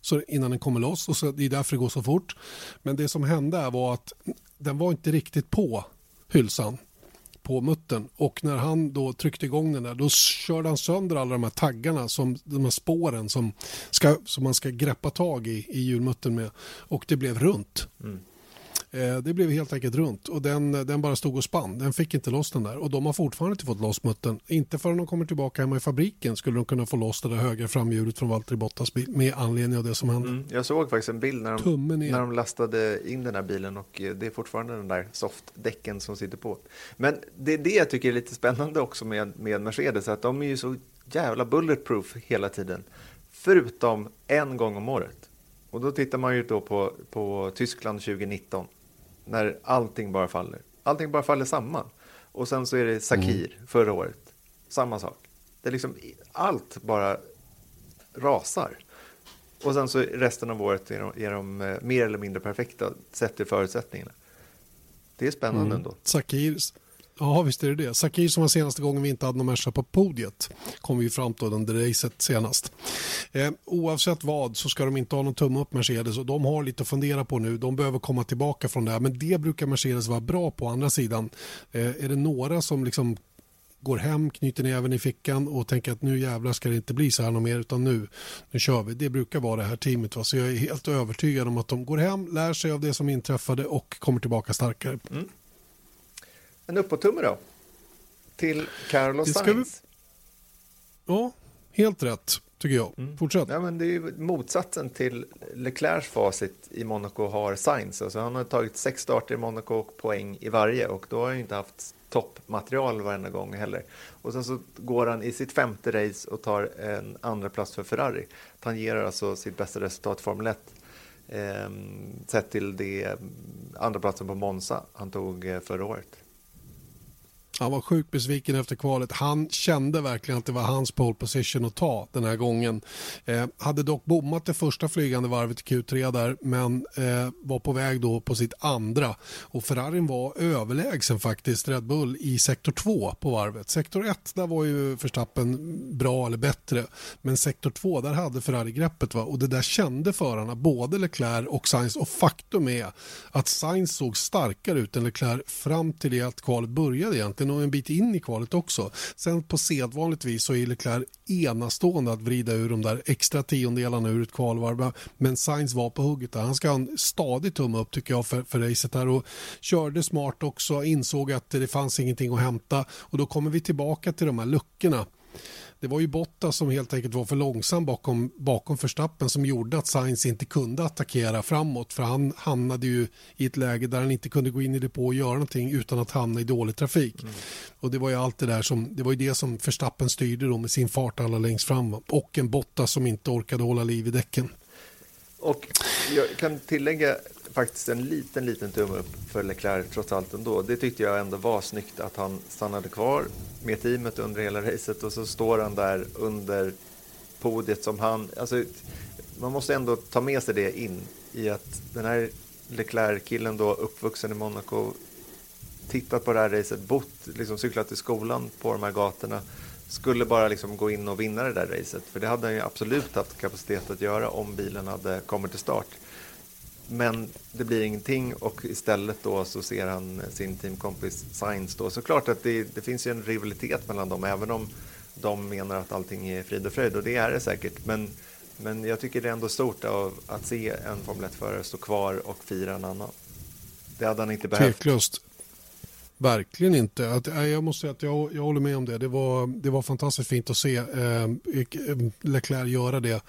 A: så innan den kommer loss och så, det är därför det går så fort. Men det som hände var att den var inte riktigt på hylsan på muttern och när han då tryckte igång den där då körde han sönder alla de här taggarna som de här spåren som, ska, som man ska greppa tag i i hjulmuttern med och det blev runt. Mm. Eh, det blev helt enkelt runt och den, den bara stod och spann. Den fick inte loss den där och de har fortfarande inte fått loss muttern. Inte förrän de kommer tillbaka hemma i fabriken skulle de kunna få loss det där högra framhjulet från Valtteri Bottas bil med anledning av det som hände. Mm,
B: jag såg faktiskt en bild när de, när de lastade in den här bilen och eh, det är fortfarande den där softdäcken som sitter på. Men det är det jag tycker är lite spännande också med, med Mercedes, att de är ju så jävla bulletproof hela tiden. Förutom en gång om året. Och då tittar man ju då på, på Tyskland 2019. När allting bara faller. Allting bara faller samman. Och sen så är det Sakir mm. förra året. Samma sak. Det är liksom allt bara rasar. Och sen så resten av året är de, är de eh, mer eller mindre perfekta sett till förutsättningarna. Det är spännande mm. ändå.
A: Sakir, Ja, visst är det det. Sakir som var senaste gången vi inte hade någon Merca på podiet kom vi fram till under racet senast. Eh, oavsett vad så ska de inte ha någon tumme upp Mercedes och de har lite att fundera på nu. De behöver komma tillbaka från det här men det brukar Mercedes vara bra på. andra sidan eh, är det några som liksom går hem, knyter näven i fickan och tänker att nu jävlar ska det inte bli så här något mer utan nu, nu kör vi. Det brukar vara det här teamet. Va? Så jag är helt övertygad om att de går hem, lär sig av det som inträffade och kommer tillbaka starkare. Mm.
B: En uppåttumme då? Till Carlos Sainz.
A: Vi... Ja, helt rätt tycker jag. Mm. Fortsätt.
B: Ja, men det är ju motsatsen till Leclercs facit i Monaco har Sainz. Alltså han har tagit sex starter i Monaco och poäng i varje och då har han inte haft toppmaterial varenda gång heller. Och sen så går han i sitt femte race och tar en andra plats för Ferrari. Tangerar alltså sitt bästa resultat i Formel 1 eh, sett till det andra platsen på Monza han tog eh, förra året.
A: Han var sjukt besviken efter kvalet. Han kände verkligen att det var hans pole position att ta den här gången. Eh, hade dock bommat det första flygande varvet i Q3 där men eh, var på väg då på sitt andra. Och Ferrarin var överlägsen faktiskt Red Bull i sektor 2 på varvet. Sektor 1 där var ju Verstappen bra eller bättre. Men sektor 2 där hade Ferrari greppet va? och det där kände förarna både Leclerc och Sainz och faktum är att Sainz såg starkare ut än Leclerc fram till det att kvalet började egentligen och en bit in i kvalet också. Sen på sedvanligt vis så är Leclerc enastående att vrida ur de där extra tiondelarna ur ett kvalvarv. Men Sainz var på hugget där. Han ska ha en stadig tumme upp tycker jag för, för racet här och körde smart också, insåg att det fanns ingenting att hämta och då kommer vi tillbaka till de här luckorna det var ju Bottas som helt enkelt var för långsam bakom, bakom förstappen som gjorde att Sainz inte kunde attackera framåt för han hamnade ju i ett läge där han inte kunde gå in i depå och göra någonting utan att hamna i dålig trafik. Mm. Och det var ju allt det där som, det var ju det som förstappen styrde då med sin fart alla längst fram och en Bottas som inte orkade hålla liv i däcken.
B: Och jag kan tillägga faktiskt en liten, liten tumme upp för Leclerc trots allt ändå. Det tyckte jag ändå var snyggt att han stannade kvar med teamet under hela racet och så står han där under podiet som han, alltså man måste ändå ta med sig det in i att den här Leclerc-killen då uppvuxen i Monaco tittat på det här racet, bott, liksom cyklat till skolan på de här gatorna skulle bara liksom gå in och vinna det där racet. För det hade han ju absolut haft kapacitet att göra om bilen hade kommit till start. Men det blir ingenting och istället då så ser han sin teamkompis Sainz då. Såklart att det, det finns ju en rivalitet mellan dem även om de menar att allting är frid och fröjd och det är det säkert. Men, men jag tycker det är ändå stort av att se en Formel 1-förare stå kvar och fira en annan. Det hade han inte behövt.
A: Tveklöst. Verkligen inte. Att, eh, jag måste säga att jag, jag håller med om det. Det var, det var fantastiskt fint att se eh, Leclerc göra det.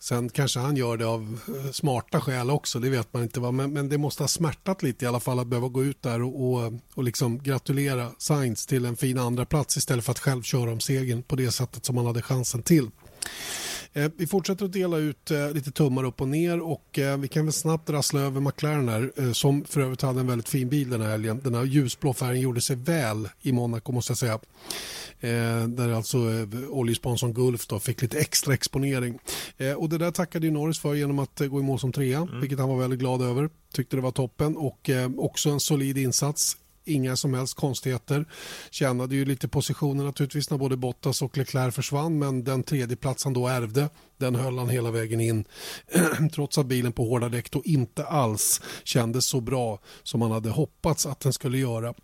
A: Sen kanske han gör det av eh, smarta skäl också, det vet man inte. Va? Men, men det måste ha smärtat lite i alla fall att behöva gå ut där och, och, och liksom gratulera Sainz till en fin andra plats istället för att själv köra om segern på det sättet som han hade chansen till. Eh, vi fortsätter att dela ut eh, lite tummar upp och ner och eh, vi kan väl snabbt rassla över McLaren här som för övrigt hade en väldigt fin bil den här helgen. Den här ljusblå färgen gjorde sig väl i Monaco måste jag säga. där alltså oljesponsorn Gulf då fick lite extra exponering. och det där tackade ju Norris för genom att gå i mål som trea, mm. vilket han var väldigt glad över. Tyckte det var toppen och också en solid insats inga som helst konstigheter. Tjänade ju lite positioner naturligtvis när både Bottas och Leclerc försvann men den tredje plats han då ärvde den höll han hela vägen in <clears throat> trots att bilen på hårda däck då inte alls kändes så bra som man hade hoppats att den skulle göra.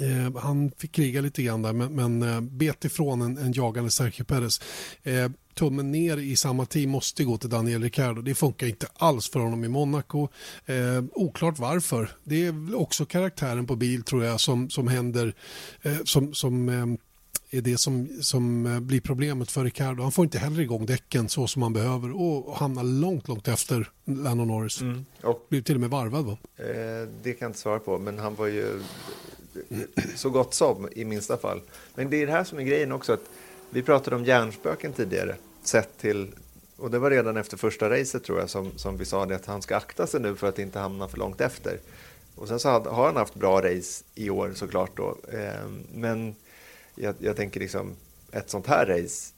A: Eh, han fick kriga lite grann där men, men eh, bet ifrån en, en jagande Sergio Perez. Eh, tummen ner i samma team måste gå till Daniel Ricciardo. Det funkar inte alls för honom i Monaco. Eh, oklart varför. Det är också karaktären på bil tror jag som, som händer eh, som, som eh, är det som, som eh, blir problemet för Ricardo. Han får inte heller igång däcken så som han behöver och hamnar långt, långt efter Lando Norris. Mm. Och, blir till och med varvad va?
B: Eh, det kan jag inte svara på, men han var ju så gott som i minsta fall. Men det är det här som är grejen också. att Vi pratade om hjärnspöken tidigare, sett till och det var redan efter första racet tror jag som, som vi sa det att han ska akta sig nu för att inte hamna för långt efter. Och sen så har han haft bra race i år såklart då. Eh, men jag, jag, tänker liksom ett sånt här race.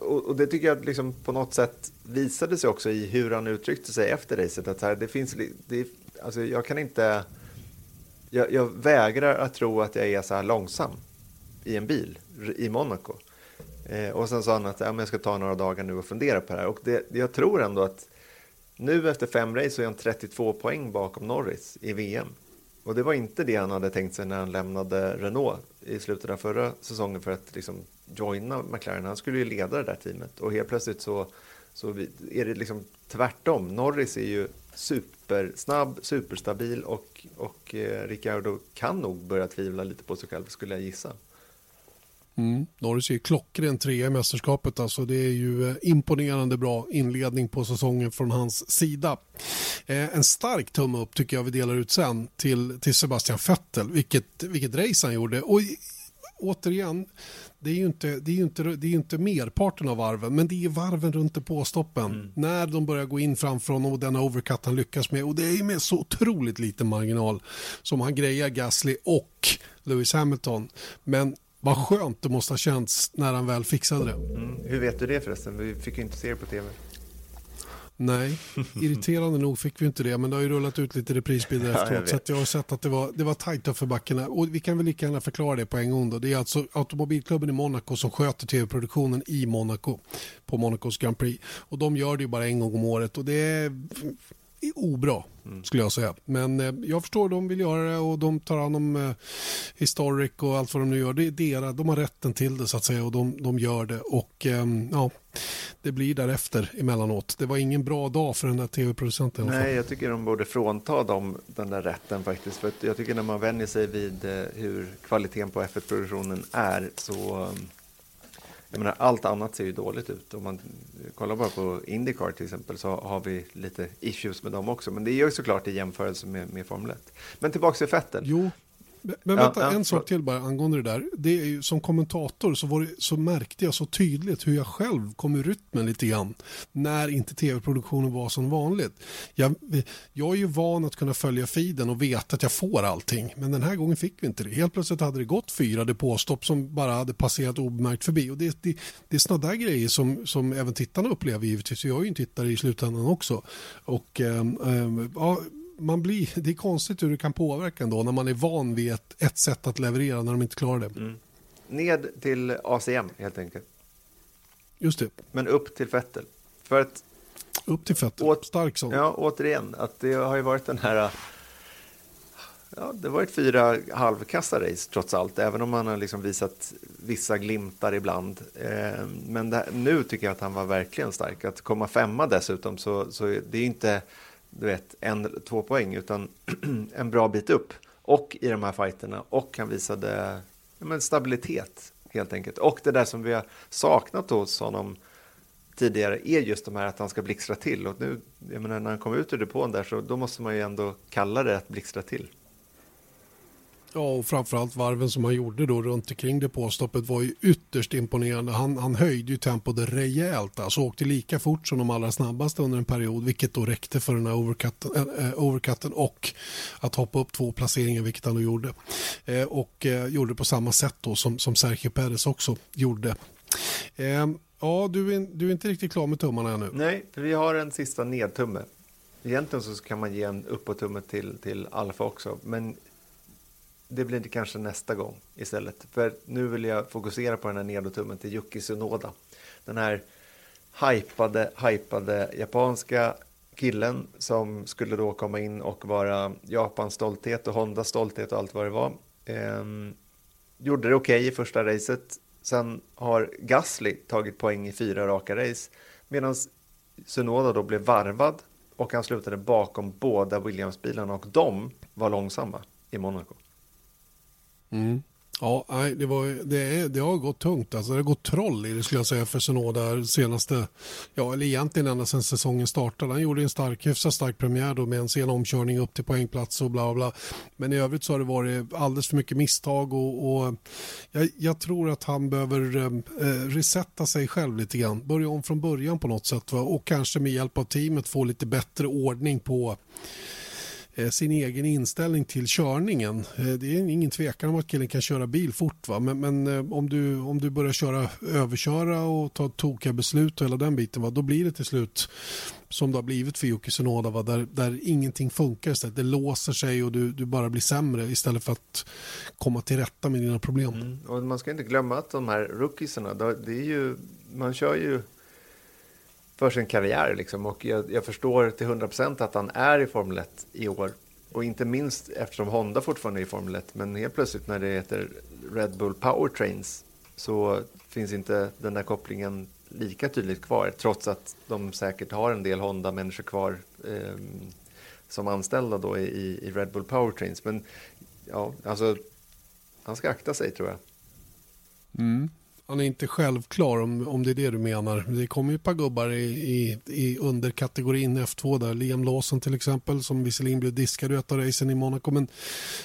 B: Och, och det tycker jag liksom på något sätt visade sig också i hur han uttryckte sig efter racet. Att här, det finns, det, alltså jag kan inte jag, jag, vägrar att tro att jag är så här långsam i en bil i Monaco. Eh, och sen sa han att ja, men jag ska ta några dagar nu och fundera på det här. Och det, jag tror ändå att nu efter fem race så är han 32 poäng bakom Norris i VM. Och det var inte det han hade tänkt sig när han lämnade Renault i slutet av förra säsongen för att liksom joina McLaren. Han skulle ju leda det där teamet och helt plötsligt så, så är det liksom tvärtom. Norris är ju super supersnabb, superstabil och, och eh, kan nog börja tvivla lite på sig själv skulle jag gissa.
A: Mm. Norris är klockren trea i mästerskapet. Alltså det är ju eh, imponerande bra inledning på säsongen från hans sida. Eh, en stark tumme upp tycker jag vi delar ut sen till, till Sebastian Vettel. Vilket, vilket race han gjorde. Och återigen, det är ju inte, det är inte, det är inte merparten av varven, men det är varven runt depåstoppen. Mm. När de börjar gå in framför honom och den overcut han lyckas med. Och det är med så otroligt liten marginal som han grejar Gasly och Lewis Hamilton. Men vad skönt det måste ha känts när han väl fixade det.
B: Mm. Hur vet du det förresten? Vi fick ju inte se det på tv.
A: Nej, <laughs> irriterande nog fick vi inte det, men det har ju rullat ut lite reprisbilder <laughs> efteråt. Så jag har sett att det var, det var tajt för backarna. Och vi kan väl lika gärna förklara det på en gång. Då. Det är alltså Automobilklubben i Monaco som sköter tv-produktionen i Monaco på Monacos Grand Prix. Och de gör det ju bara en gång om året och det är obra mm. skulle jag säga. Men eh, jag förstår, de vill göra det och de tar hand om eh, Historic och allt vad de nu gör. Det är deras, de har rätten till det så att säga och de, de gör det. Och eh, ja, det blir därefter emellanåt. Det var ingen bra dag för den där tv-producenten.
B: Nej, jag tycker de borde frånta dem den där rätten faktiskt. För jag tycker när man vänjer sig vid eh, hur kvaliteten på F1-produktionen är så eh, jag menar, allt annat ser ju dåligt ut. Om man kollar bara på Indycar till exempel så har vi lite issues med dem också. Men det är ju såklart i jämförelse med, med Formel 1. Men tillbaka till Vettel.
A: Jo, men vänta, ja, ja, en sak till bara angående det där. Det är ju, som kommentator så, det, så märkte jag så tydligt hur jag själv kom ur rytmen lite grann. När inte tv-produktionen var som vanligt. Jag, jag är ju van att kunna följa feeden och veta att jag får allting. Men den här gången fick vi inte det. Helt plötsligt hade det gått fyra depåstopp som bara hade passerat obemärkt förbi. Och det, det, det är sådana där grejer som, som även tittarna upplever givetvis. Jag är ju en tittare i slutändan också. Och äh, äh, ja, man blir, det är konstigt hur det kan påverka ändå när man är van vid ett, ett sätt att leverera när de inte klarar det. Mm.
B: Ned till ACM helt enkelt.
A: Just det.
B: Men upp till Fettel. För att...
A: Upp till Fettel, åt, stark sån.
B: Ja, återigen, att det har ju varit den här... Ja, det har varit fyra halvkassa race trots allt, även om man har liksom visat vissa glimtar ibland. Eh, men här, nu tycker jag att han var verkligen stark. Att komma femma dessutom, så, så det är inte du vet, en, två poäng, utan <clears throat> en bra bit upp. Och i de här fighterna. Och han visade ja, men stabilitet, helt enkelt. Och det där som vi har saknat hos honom tidigare är just de här att han ska blixtra till. Och nu, jag menar, när han kom ut ur depån där, så då måste man ju ändå kalla det att blixtra till.
A: Ja, och framförallt varven som han gjorde då runt omkring depåstoppet var ju ytterst imponerande. Han, han höjde ju tempot rejält, alltså åkte lika fort som de allra snabbaste under en period, vilket då räckte för den här overcutten, äh, overcutten och att hoppa upp två placeringar, vilket han då gjorde. Eh, och eh, gjorde på samma sätt då som, som Sergio Perez också gjorde. Eh, ja, du är, du är inte riktigt klar med tummarna ännu.
B: Nej, för vi har en sista nedtumme. Egentligen så kan man ge en uppåtumme till, till Alfa också, men det blir det kanske nästa gång istället. För nu vill jag fokusera på den här nedotummen till Yuki Tsunoda. Den här hypade, hypade japanska killen som skulle då komma in och vara Japans stolthet och Hondas stolthet och allt vad det var. Ehm, gjorde det okej okay i första racet. Sen har Gasly tagit poäng i fyra raka race. Medan Sunoda då blev varvad och han slutade bakom båda Williams-bilarna och de var långsamma i Monaco.
A: Mm. Ja, nej, det, var, det, är, det har gått tungt. Alltså, det har gått troll i det skulle jag säga för Sonoda senaste, ja eller egentligen ända sedan säsongen startade. Han gjorde en stark, hyfsat stark premiär då med en sen omkörning upp till poängplats och bla bla. Men i övrigt så har det varit alldeles för mycket misstag och, och jag, jag, tror att han behöver eh, eh, resetta sig själv lite grann. Börja om från början på något sätt va? och kanske med hjälp av teamet få lite bättre ordning på Eh, sin egen inställning till körningen. Eh, det är ingen tvekan om att killen kan köra bil fort. Va? Men, men eh, om, du, om du börjar köra, överköra och ta tokiga beslut och hela den biten, va? då blir det till slut som det har blivit för Jocke Sonoda, va? Där, där ingenting funkar istället. Det låser sig och du, du bara blir sämre istället för att komma till rätta med dina problem. Mm.
B: Och man ska inte glömma att de här rookiesarna, det är ju, man kör ju för sin karriär. Liksom. Och jag, jag förstår till 100% att han är i Formel 1 i år. Och inte minst eftersom Honda fortfarande är i Formel 1. Men helt plötsligt när det heter Red Bull Powertrains så finns inte den där kopplingen lika tydligt kvar. Trots att de säkert har en del Honda-människor kvar eh, som anställda då i, i Red Bull Powertrains. Men ja, alltså han ska akta sig tror jag.
A: Mm han är inte självklar om, om det är det du menar. Det kommer ju ett par gubbar i, i, i underkategorin F2 där. Liam Lawson till exempel som visserligen blev diskad i ett av racen i Monaco men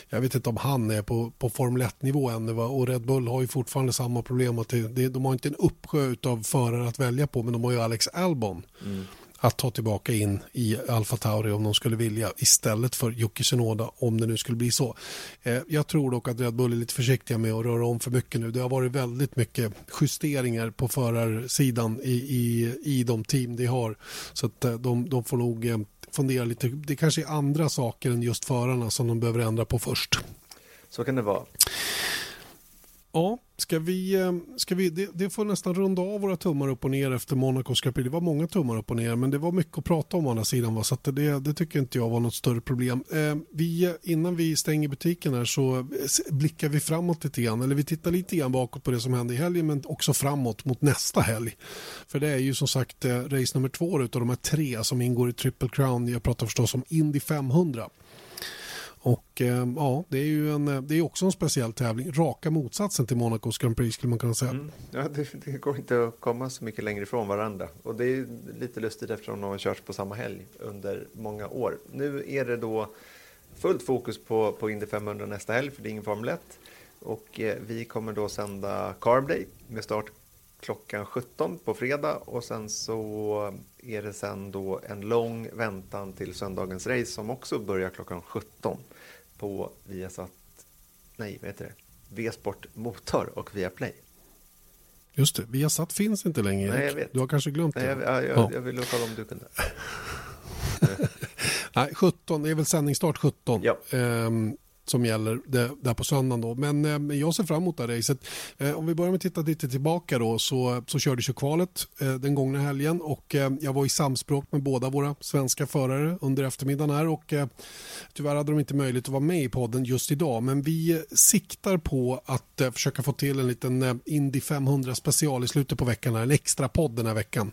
A: jag vet inte om han är på, på Formel 1-nivå ännu va? och Red Bull har ju fortfarande samma problem att det, det, de har inte en uppsjö av förare att välja på men de har ju Alex Albon. Mm att ta tillbaka in i Alfa Tauri om de skulle vilja istället för Yuki Tsunoda om det nu skulle bli så. Eh, jag tror dock att Red Bull är lite försiktiga med att röra om för mycket nu. Det har varit väldigt mycket justeringar på förarsidan i, i, i de team de har så att eh, de, de får nog eh, fundera lite. Det kanske är andra saker än just förarna som de behöver ändra på först.
B: Så kan det vara.
A: Ja, ska vi, eh, ska vi, det, det, får nästan runda av våra tummar upp och ner efter Monacos Grand Det var många tummar upp och ner men det var mycket att prata om å andra sidan. Va? Så det, det tycker inte jag var något större problem. Eh, vi, innan vi stänger butiken här så eh, blickar vi framåt lite grann. Eller vi tittar lite grann bakåt på det som hände i helgen men också framåt mot nästa helg. För det är ju som sagt eh, race nummer två av de här tre som ingår i Triple Crown. Jag pratar förstås om Indy 500. Och eh, ja, det är ju en, eh, det är också en speciell tävling. Raka motsatsen till Monacos Grand Prix skulle man kunna säga. Mm.
B: Ja, det, det, går inte att komma så mycket längre ifrån varandra. Och det är lite lustigt eftersom de har körts på samma helg under många år. Nu är det då fullt fokus på, på Indy 500 nästa helg, för det är ingen Formel 1. Och eh, vi kommer då sända Carb Day med start klockan 17 på fredag och sen så är det sen då en lång väntan till söndagens race som också börjar klockan 17 på Viasat, nej vad heter det, V-sport Motor och Viaplay.
A: Just det, Viasat finns inte längre
B: Nej, jag vet.
A: Du har kanske glömt
B: nej,
A: det?
B: Jag, jag, ja. jag ville kolla om du kunde. <laughs>
A: nej, 17, det är väl sändningsstart 17.
B: Ja.
A: Um, som gäller det, där på söndagen. Då. Men eh, jag ser fram emot det här racet. Eh, om vi börjar med att titta lite tillbaka då så, så kördes ju kvalet eh, den gångna helgen och eh, jag var i samspråk med båda våra svenska förare under eftermiddagen här och eh, tyvärr hade de inte möjlighet att vara med i podden just idag men vi siktar på att eh, försöka få till en liten eh, Indy 500 special i slutet på veckan, här, en extra podd den här veckan.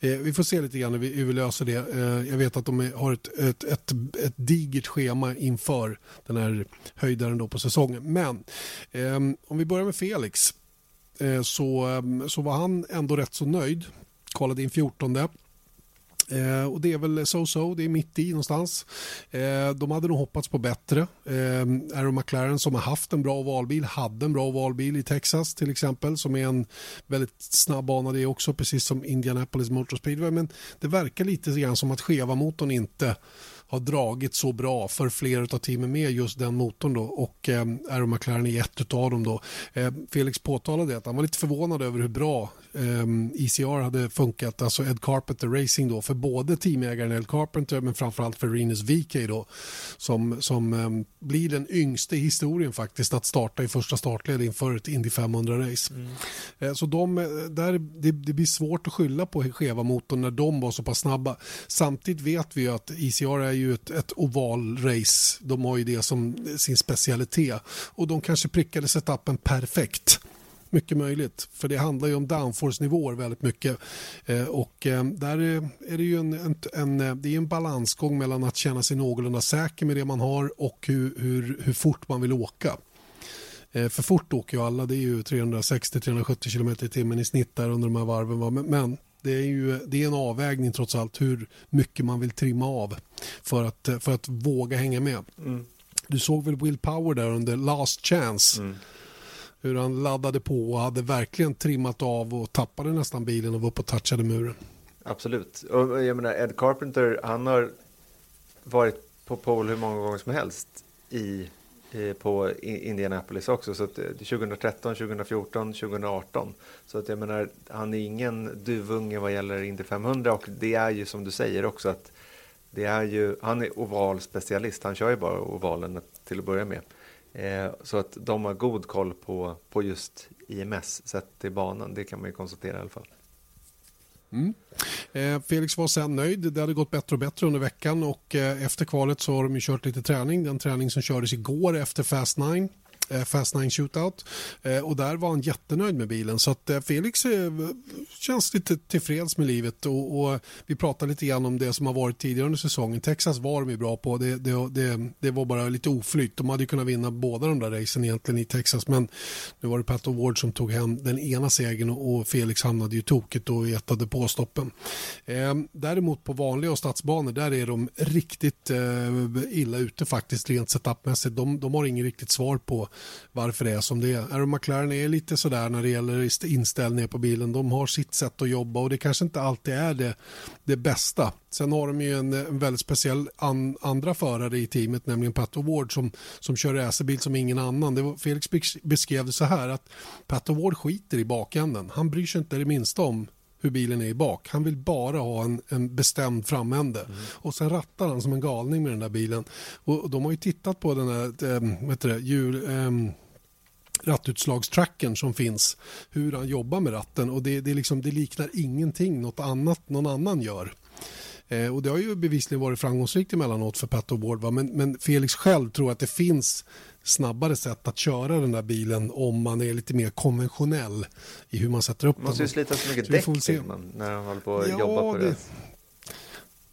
A: Eh, vi får se lite grann hur vi, hur vi löser det. Eh, jag vet att de har ett, ett, ett, ett digert schema inför den här höjdaren då på säsongen. Men eh, om vi börjar med Felix eh, så, ehm, så var han ändå rätt så nöjd. Kollade in 14 Eh, och det är väl so-so, det är mitt i någonstans. Eh, de hade nog hoppats på bättre. Eh, Aaron McLaren som har haft en bra valbil, hade en bra valbil i Texas till exempel, som är en väldigt snabb bana det också, precis som Indianapolis Motor Speedway. Men det verkar lite grann som att skeva motorn inte har dragit så bra för flera av teamen med just den motorn då och eh, Aero McLaren är ett av dem då. Eh, Felix påtalade att han var lite förvånad över hur bra eh, ECR hade funkat, alltså Ed Carpenter Racing då för både teamägaren Ed Carpenter men framförallt för Renus VK då som, som eh, blir den yngste i historien faktiskt att starta i första startled inför ett Indy 500-race. Mm. Eh, så de, eh, där, det, det, blir svårt att skylla på skeva motorn när de var så pass snabba. Samtidigt vet vi att ECR är ju ett, ett ovalrace. De har ju det som sin specialitet. Och de kanske prickade setupen perfekt. Mycket möjligt, för det handlar ju om downforce-nivåer väldigt mycket. Eh, och eh, där är det ju en, en, en, eh, det är en balansgång mellan att känna sig någorlunda säker med det man har och hur, hur, hur fort man vill åka. Eh, för fort åker ju alla, det är ju 360-370 km i timmen i snitt där under de här varven. Men, men det är ju det är en avvägning trots allt hur mycket man vill trimma av för att, för att våga hänga med. Mm. Du såg väl Will Power där under Last Chance. Mm hur han laddade på och hade verkligen trimmat av och tappade nästan bilen och var uppe och touchade muren.
B: Absolut. Och jag menar, Ed Carpenter, han har varit på pole hur många gånger som helst i, Eh, på Indianapolis också. Så att 2013, 2014, 2018. Så att jag menar, han är ingen duvunge vad gäller Indy 500 och det är ju som du säger också att det är ju, han är oval specialist. Han kör ju bara ovalen till att börja med. Eh, så att de har god koll på, på just IMS sett till banan, det kan man ju konstatera i alla fall.
A: Mm. Eh, Felix var sen nöjd. Det hade gått bättre och bättre under veckan och eh, efter kvalet så har de kört lite träning. Den träning som kördes igår efter Fast 9 Eh, Fast 9 Shootout. Eh, och där var han jättenöjd med bilen. Så att eh, Felix känns lite tillfreds med livet. Och, och, vi pratade lite grann om det som har varit tidigare under säsongen. Texas var de ju bra på. Det, det, det, det var bara lite oflyt. De hade ju kunnat vinna båda de där racen egentligen i Texas. Men nu var det Pat Ward som tog hem den ena segern och Felix hamnade ju tokigt och i ett stoppen. däremot på vanliga och stadsbanor där är de riktigt illa ute faktiskt rent setupmässigt. De, de har inget riktigt svar på varför det är som det är. Aero McLaren är lite sådär när det gäller inställningar på bilen. De har sitt sätt att jobba och det kanske inte alltid är det, det bästa. Sen har de ju en, en väldigt speciell an, andra förare i teamet, nämligen Pat Ward som, som kör racerbil som ingen annan. Det var, Felix beskrev det så här att Pat Ward skiter i bakänden. Han bryr sig inte det minsta om hur bilen är i bak. Han vill bara ha en, en bestämd framände. Mm. Och sen rattar han som en galning med den där bilen. Och de har ju tittat på den här äh, vet du, hjul, äh, rattutslagstracken som finns. Hur han jobbar med ratten och det, det, liksom, det liknar ingenting något annat någon annan gör. Eh, och Det har ju bevisligen varit framgångsrikt emellanåt för Pat Ward. Men, men Felix själv tror att det finns snabbare sätt att köra den där bilen om man är lite mer konventionell i hur man sätter upp den.
B: Man måste ju slita så mycket så däck man, när man håller på att ja, jobba på det. det.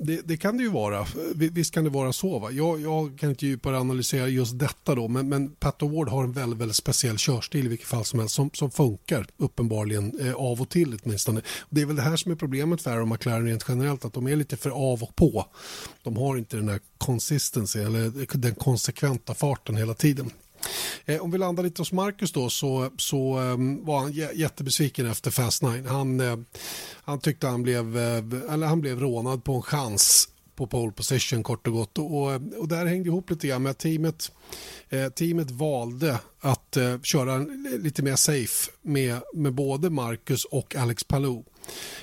A: Det, det, kan det ju vara. Visst kan det vara så. Va? Jag, jag kan inte djupare analysera just detta då, men, men Pat Ward har en väldigt, väldigt speciell körstil i vilket fall som helst som, som funkar uppenbarligen eh, av och till åtminstone. Det är väl det här som är problemet för Aero McLaren rent generellt, att de är lite för av och på. De har inte den här consistency eller den konsekventa farten hela tiden. Eh, om vi landar lite hos Marcus då så, så um, var han jättebesviken efter Fast Nine. Han, eh, han tyckte han blev, eh, eller han blev rånad på en chans på pole position kort och gott. Och, och där hängde ihop lite grann med att teamet, eh, teamet valde att eh, köra lite mer safe med, med både Marcus och Alex Palou.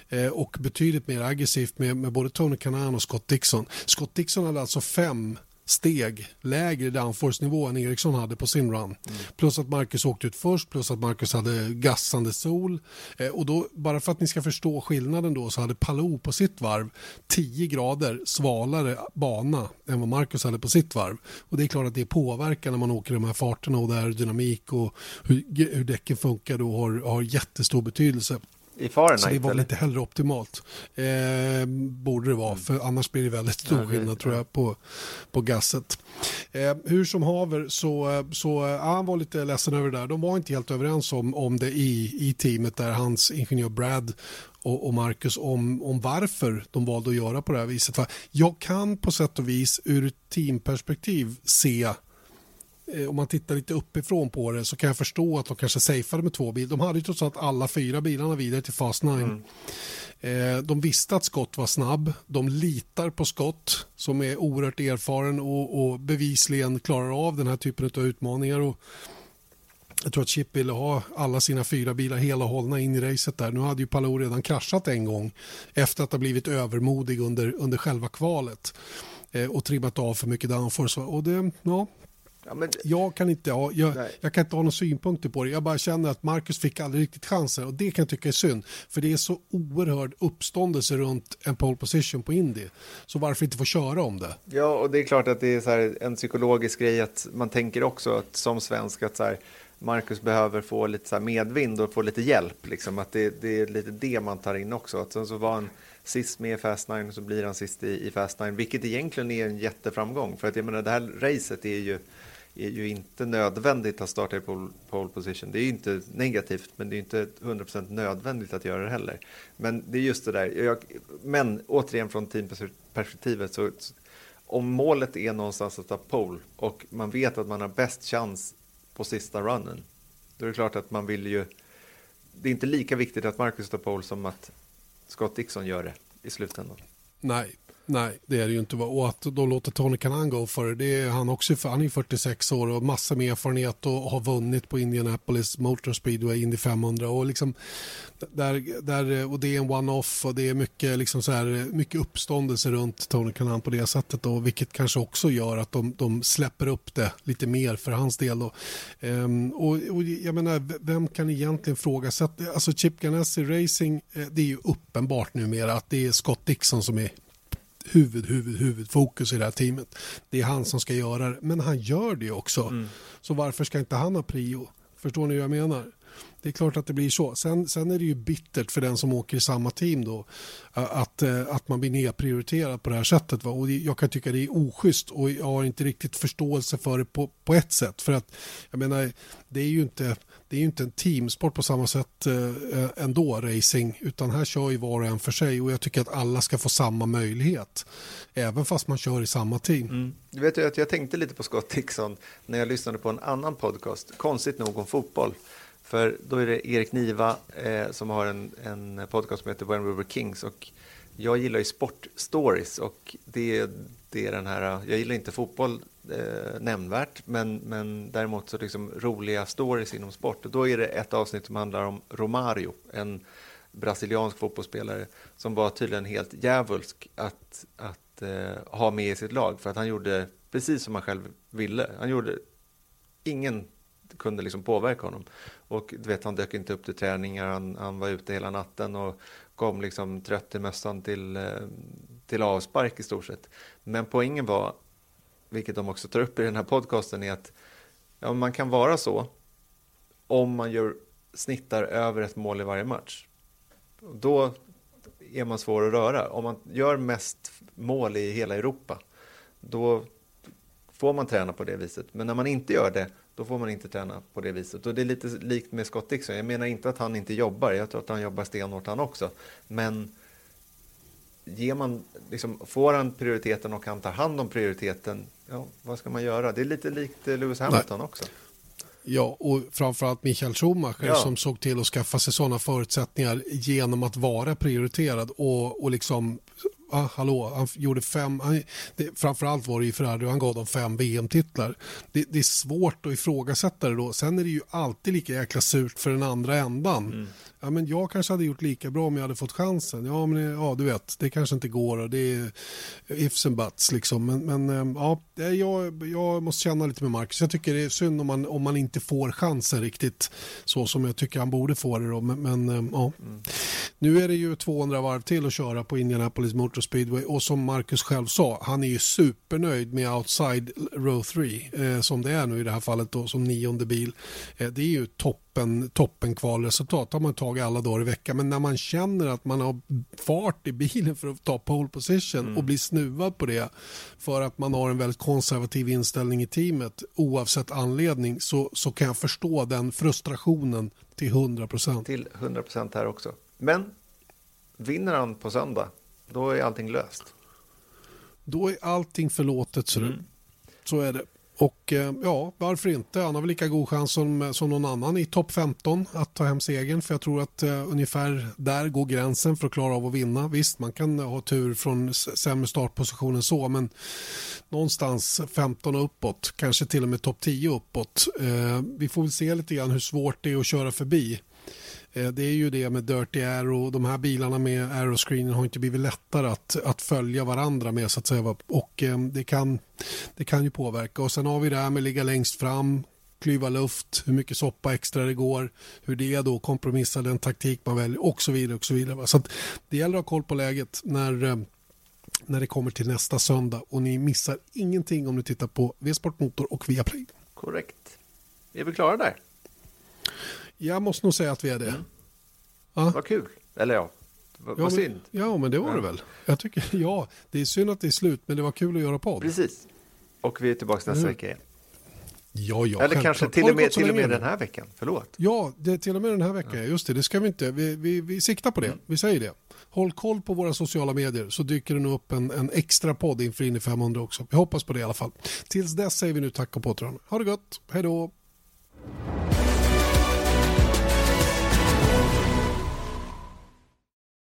A: Eh, och betydligt mer aggressivt med, med både Tony Kanan och Scott Dixon. Scott Dixon hade alltså fem steg lägre downforce-nivå än Eriksson hade på sin run. Mm. Plus att Marcus åkte ut först, plus att Marcus hade gassande sol. Eh, och då, bara för att ni ska förstå skillnaden då så hade Palou på sitt varv 10 grader svalare bana än vad Marcus hade på sitt varv. Och det är klart att det påverkar när man åker de här farterna och där dynamik och hur, hur däcken funkar då har, har jättestor betydelse.
B: I Fahrenheit?
A: Så det var väl inte heller optimalt. Eh, borde det vara, mm. för annars blir det väldigt stor ja, skillnad tror jag på, på gasset. Eh, hur som haver så, så ja, han var lite ledsen över det där. De var inte helt överens om, om det i, i teamet där hans ingenjör Brad och, och Marcus om, om varför de valde att göra på det här viset. Jag kan på sätt och vis ur teamperspektiv se Eh, om man tittar lite uppifrån på det så kan jag förstå att de kanske safeade med två bilar. De hade ju trots allt alla fyra bilarna vidare till Fast 9. Mm. Eh, de visste att Scott var snabb. De litar på Scott som är oerhört erfaren och, och bevisligen klarar av den här typen av utmaningar. Och jag tror att Chip ville ha alla sina fyra bilar hela hållna in i racet där. Nu hade ju Palou redan kraschat en gång efter att ha blivit övermodig under, under själva kvalet eh, och trimmat av för mycket downforce. Och det, ja, Ja, men... Jag kan inte ha, jag, jag, kan inte ha några synpunkter på det. Jag bara känner att Marcus fick aldrig riktigt chanser och det kan jag tycka är synd. För det är så oerhörd uppståndelse runt en pole position på Indy. Så varför inte få köra om det?
B: Ja, och det är klart att det är en psykologisk grej att man tänker också att som svensk att så här, Marcus behöver få lite så medvind och få lite hjälp. Liksom. Att det, det, är lite det man tar in också. Att sen så var han sist med i Fast 9 och så blir han sist i, i Fast 9, vilket egentligen är en jätteframgång. För att jag menar, det här racet är ju, är ju inte nödvändigt att starta i pole, pole position. Det är ju inte negativt, men det är inte 100% nödvändigt att göra det heller. Men det är just det där. Jag, men återigen från teamperspektivet så om målet är någonstans att ta pole och man vet att man har bäst chans på sista runnen, då är det klart att man vill ju... Det är inte lika viktigt att Marcus tar pole som att Scott Dixon gör det i slutändan.
A: Nej, Nej, det är det ju inte. Och att de låter Tony Kanan gå för det, det är han också. Han är 46 år och massor med erfarenhet och har vunnit på Indianapolis Motor Speedway Indy 500 och liksom där, där och det är en one-off och det är mycket liksom så här mycket uppståndelse runt Tony Kanan på det sättet och vilket kanske också gör att de, de släpper upp det lite mer för hans del då. Ehm, och, och, jag menar, vem kan egentligen fråga sig alltså Chip Ganassi Racing, eh, det är ju uppenbart numera att det är Scott Dixon som är huvud, huvud, huvudfokus i det här teamet. Det är han som ska göra det, men han gör det också. Mm. Så varför ska inte han ha prio? Förstår ni hur jag menar? Det är klart att det blir så. Sen, sen är det ju bittert för den som åker i samma team då att, att man blir nedprioriterad på det här sättet. Va? Och jag kan tycka det är oschysst och jag har inte riktigt förståelse för det på, på ett sätt. För att jag menar, det är ju inte det är ju inte en teamsport på samma sätt eh, ändå, racing, utan här kör ju var och en för sig och jag tycker att alla ska få samma möjlighet, även fast man kör i samma team. Mm.
B: Du vet ju att jag tänkte lite på Scott Dixon när jag lyssnade på en annan podcast, konstigt nog om fotboll. För då är det Erik Niva eh, som har en, en podcast som heter When We Were Kings och jag gillar ju sportstories och det, det är den här, jag gillar inte fotboll eh, nämnvärt, men, men däremot så liksom roliga stories inom sport. Och då är det ett avsnitt som handlar om Romario, en brasiliansk fotbollsspelare som var tydligen helt djävulsk att, att eh, ha med i sitt lag för att han gjorde precis som han själv ville. Han gjorde, ingen kunde liksom påverka honom. Och du vet, han dök inte upp till träningar, han, han var ute hela natten och kom liksom trött i mössan till, eh, till avspark i stort sett. Men poängen var vilket de också tar upp i den här podcasten, är att ja, man kan vara så om man gör snittar över ett mål i varje match. Då är man svår att röra. Om man gör mest mål i hela Europa, då får man träna på det viset. Men när man inte gör det, då får man inte träna på det viset. Och det är lite likt med Scott Dixon. Jag menar inte att han inte jobbar, jag tror att han jobbar stenhårt han också. Men ger man, liksom, får han prioriteten och han tar hand om prioriteten, ja, vad ska man göra? Det är lite likt eh, Lewis Hamilton Nej. också.
A: Ja, och framförallt Michael Schumacher ja. som såg till att skaffa sig sådana förutsättningar genom att vara prioriterad och, och liksom ah, hallå, han gjorde fem, han, det, framförallt var det ju Ferrari och han gav dem fem VM-titlar. Det, det, är svårt att ifrågasätta det då. Sen är det ju alltid lika jäkla surt för den andra ändan. Mm ja, men jag kanske hade gjort lika bra om jag hade fått chansen. Ja, men ja, du vet, det kanske inte går och det är ifs and buts liksom. Men, men eh, ja, jag, jag måste känna lite med Marcus. Jag tycker det är synd om man, om man inte får chansen riktigt så som jag tycker han borde få det då. Men, men eh, ja, mm. nu är det ju 200 varv till att köra på Indianapolis Motor Speedway och som Marcus själv sa, han är ju supernöjd med outside row 3 eh, som det är nu i det här fallet då som nionde bil. Eh, det är ju topp toppen, toppen kvalresultat har man tagit alla dagar i veckan. Men när man känner att man har fart i bilen för att ta pole position mm. och blir snuvad på det för att man har en väldigt konservativ inställning i teamet oavsett anledning så, så kan jag förstå den frustrationen till 100 procent.
B: Till 100 procent här också. Men vinner han på söndag, då är allting löst.
A: Då är allting förlåtet, så, mm. så är det. Och eh, ja, varför inte? Han har väl lika god chans som, som någon annan i topp 15 att ta hem segern. För jag tror att uh, ungefär där går gränsen för att klara av att vinna. Visst, man kan ha tur från sämre startposition än så, men någonstans 15 och uppåt, kanske till och med topp 10 uppåt. Uh, vi får väl se lite grann hur svårt det är att köra förbi Eh, det är ju det med Dirty Aero. de här bilarna med aeroscreenen har inte blivit lättare att, att följa varandra med så att säga. Och eh, det kan, det kan ju påverka. Och sen har vi det här med att ligga längst fram, klyva luft, hur mycket soppa extra det går, hur det då kompromissar den taktik man väljer och så vidare. Och så vidare. Så det gäller att ha koll på läget när eh, när det kommer till nästa söndag och ni missar ingenting om ni tittar på V-sport Motor och Viaplay.
B: Korrekt. Är vi klara där?
A: Jag måste nog säga att vi är det. Mm.
B: Ja. Vad kul. Eller ja, vad, ja, synd.
A: Ja, men det var ja. det väl. Jag tycker, <laughs> ja, det är synd att det är slut, men det var kul att göra podd.
B: Precis. Och vi är tillbaka nästa mm. vecka igen.
A: Ja, ja,
B: Eller kanske till och med, till och med den här veckan. Förlåt.
A: Ja, det, till och med den här veckan. Ja. Just det, det ska vi inte. Vi, vi, vi siktar på det. Mm. Vi säger det. Håll koll på våra sociala medier så dyker det nog upp en, en extra podd inför Indy 500 också. Vi hoppas på det i alla fall. Tills dess säger vi nu tack och påtrön. Ha det gott. Hej då.